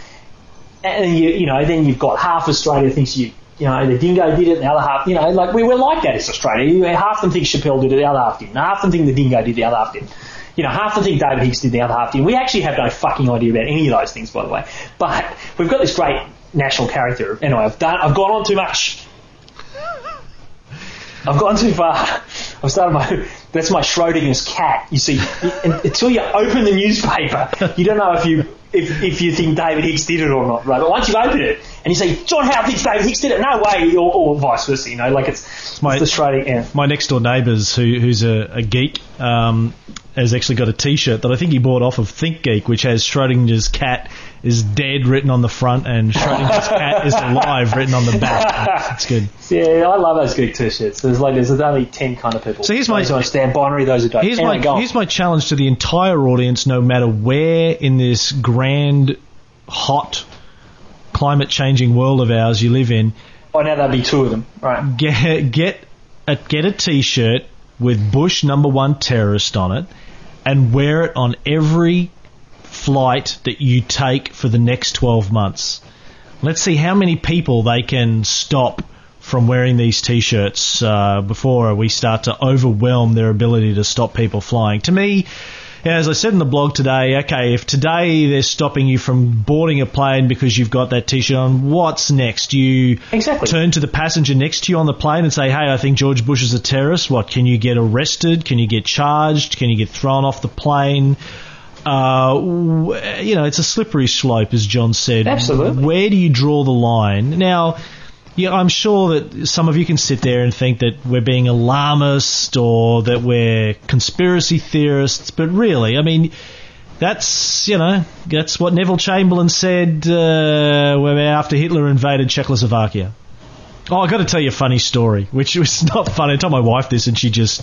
S2: And you, you know, then you've got half Australia thinks you, you know, the dingo did it, the other half, you know, like we were like that as Australia. Half them think Chappelle did it, the other half didn't. Half them think the dingo did, the other half didn't. You know, half the thing David Hicks did, the other half did. We actually have no fucking idea about any of those things, by the way. But we've got this great national character. Anyway, I've done, I've gone on too much. I've gone too far. I've started my, that's my Schrodinger's cat. You see, until you open the newspaper, you don't know if you, if, if you think David Hicks did it or not, right? But once you open it and you say, John Howard thinks David Hicks did it, no way, or, or vice versa, you know, like it's, it's
S1: my,
S2: Schrodinger. Yeah.
S1: My next door neighbours, who, who's a, a geek, um, has actually got a T-shirt that I think he bought off of ThinkGeek, which has Schrodinger's cat is dead written on the front and Schrodinger's cat is alive written on the back. It's good.
S2: Yeah, I love those geek T-shirts. There's like there's only ten kind of people.
S1: So here's my
S2: those who understand binary. Those who don't.
S1: Here's
S2: anyway,
S1: my here's my challenge to the entire audience, no matter where in this grand, hot, climate changing world of ours you live in.
S2: Oh, now there'll be two of them. Right.
S1: Get get a, get a T-shirt with Bush number one terrorist on it and wear it on every flight that you take for the next 12 months. Let's see how many people they can stop from wearing these t-shirts uh, before we start to overwhelm their ability to stop people flying. To me, as I said in the blog today, okay, if today they're stopping you from boarding a plane because you've got that t-shirt on, what's next? You
S2: exactly.
S1: turn to the passenger next to you on the plane and say, hey, I think George Bush is a terrorist. What, can you get arrested? Can you get charged? Can you get thrown off the plane? Uh, you know, it's a slippery slope, as John said.
S2: Absolutely.
S1: Where do you draw the line? Now, yeah, I'm sure that some of you can sit there and think that we're being alarmist or that we're conspiracy theorists, but really, I mean, that's you know that's what Neville Chamberlain said uh, after Hitler invaded Czechoslovakia. Oh, I got to tell you a funny story, which was not funny. I told my wife this, and she just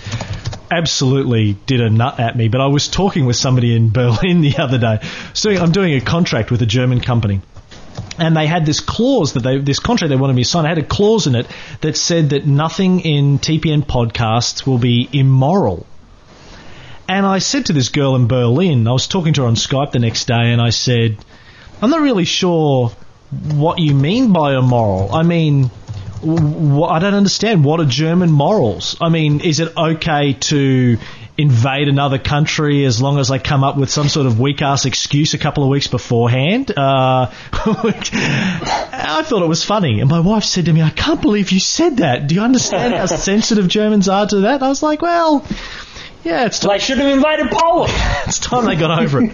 S1: absolutely did a nut at me. But I was talking with somebody in Berlin the other day. So I'm doing a contract with a German company and they had this clause that they this contract they wanted me to sign I had a clause in it that said that nothing in TPN podcasts will be immoral. And I said to this girl in Berlin, I was talking to her on Skype the next day, and I said, "I'm not really sure what you mean by immoral. I mean, I don't understand. What are German morals? I mean, is it okay to invade another country as long as they come up with some sort of weak ass excuse a couple of weeks beforehand. Uh, I thought it was funny, and my wife said to me, "I can't believe you said that. Do you understand how sensitive Germans are to that?" I was like, "Well, yeah, it's
S2: time. They should have invaded Poland.
S1: it's time they got over it."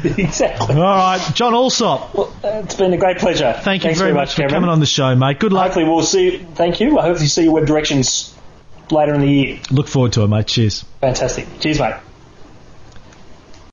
S2: exactly.
S1: All right, John Allsopp.
S2: Well, it's been a great pleasure.
S1: Thank you
S2: Thanks
S1: very,
S2: very
S1: much,
S2: much
S1: for
S2: Cameron.
S1: coming on the show, mate. Good luck.
S2: Hopefully, we'll see. You. Thank you. I hope you see your web directions later in the year.
S1: Look forward to it, mate. Cheers.
S2: Fantastic. Cheers, mate.